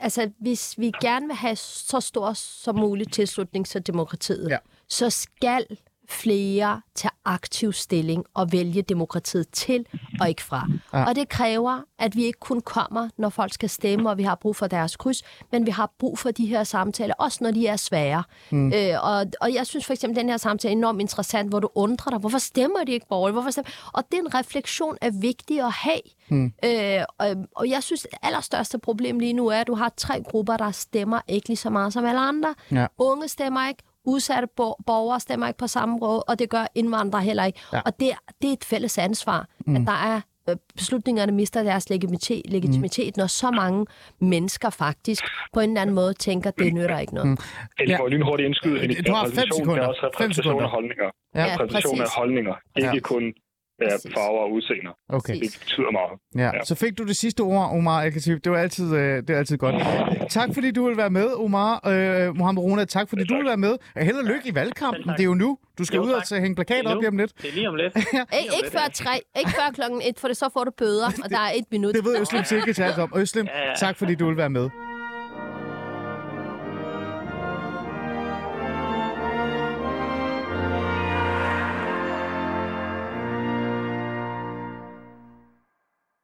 altså, hvis vi gerne vil have så stor som muligt tilslutning til demokratiet,
Ja.
Så skal flere tage aktiv stilling og vælge demokratiet til og ikke fra. Ja. Og det kræver, at vi ikke kun kommer, når folk skal stemme, og vi har brug for deres kryds, men vi har brug for de her samtaler, også når de er svære. Mm. Øh, og, og jeg synes for eksempel, at den her samtale er enormt interessant, hvor du undrer dig, hvorfor stemmer de ikke borgerligt? Hvorfor stemmer? Og den refleksion er vigtig at have. Mm. Øh, og, og jeg synes, det allerstørste problem lige nu er, at du har tre grupper, der stemmer ikke lige så meget som alle andre.
Ja.
Unge stemmer ikke, udsatte bo- borgere stemmer ikke på samme måde, og det gør indvandrere heller ikke.
Ja.
Og det, det er et fælles ansvar, mm. at der er øh, beslutningerne mister deres legitimitet, legitimitet mm. når så mange mennesker faktisk på en eller anden måde tænker, det nytter ikke noget. Mm.
Jeg
Ja.
får lynhurtigt indskyde.
Øh, du har fem
repræsentation,
sekunder.
Er
Fem
repræsentation
sekunder.
af holdninger.
Ja.
Ja,
Repræsentation af holdninger. Ikke
Ja.
kun
Præcis.
farver og udseender.
Okay.
Det betyder meget.
Ja.
Ja.
Så fik du det sidste ord, Omar al Det var altid, øh, det er altid godt. Tak fordi du vil være med, Omar. Øh, Mohammed Rona, tak fordi du vil være med. Held og lykke i valgkampen.
tak.
Det er jo nu. Du skal
Jo,
ud og
tak.
så hænge plakater
Det er
op lige om lidt.
Det er lige om lidt.
Ikke, ikke før tre, ikke før klokken et, for det så får du bøder, og der er et minut.
Det ved Øslem sikkert alt om. Øslem,
Ja, ja.
tak fordi du vil være med.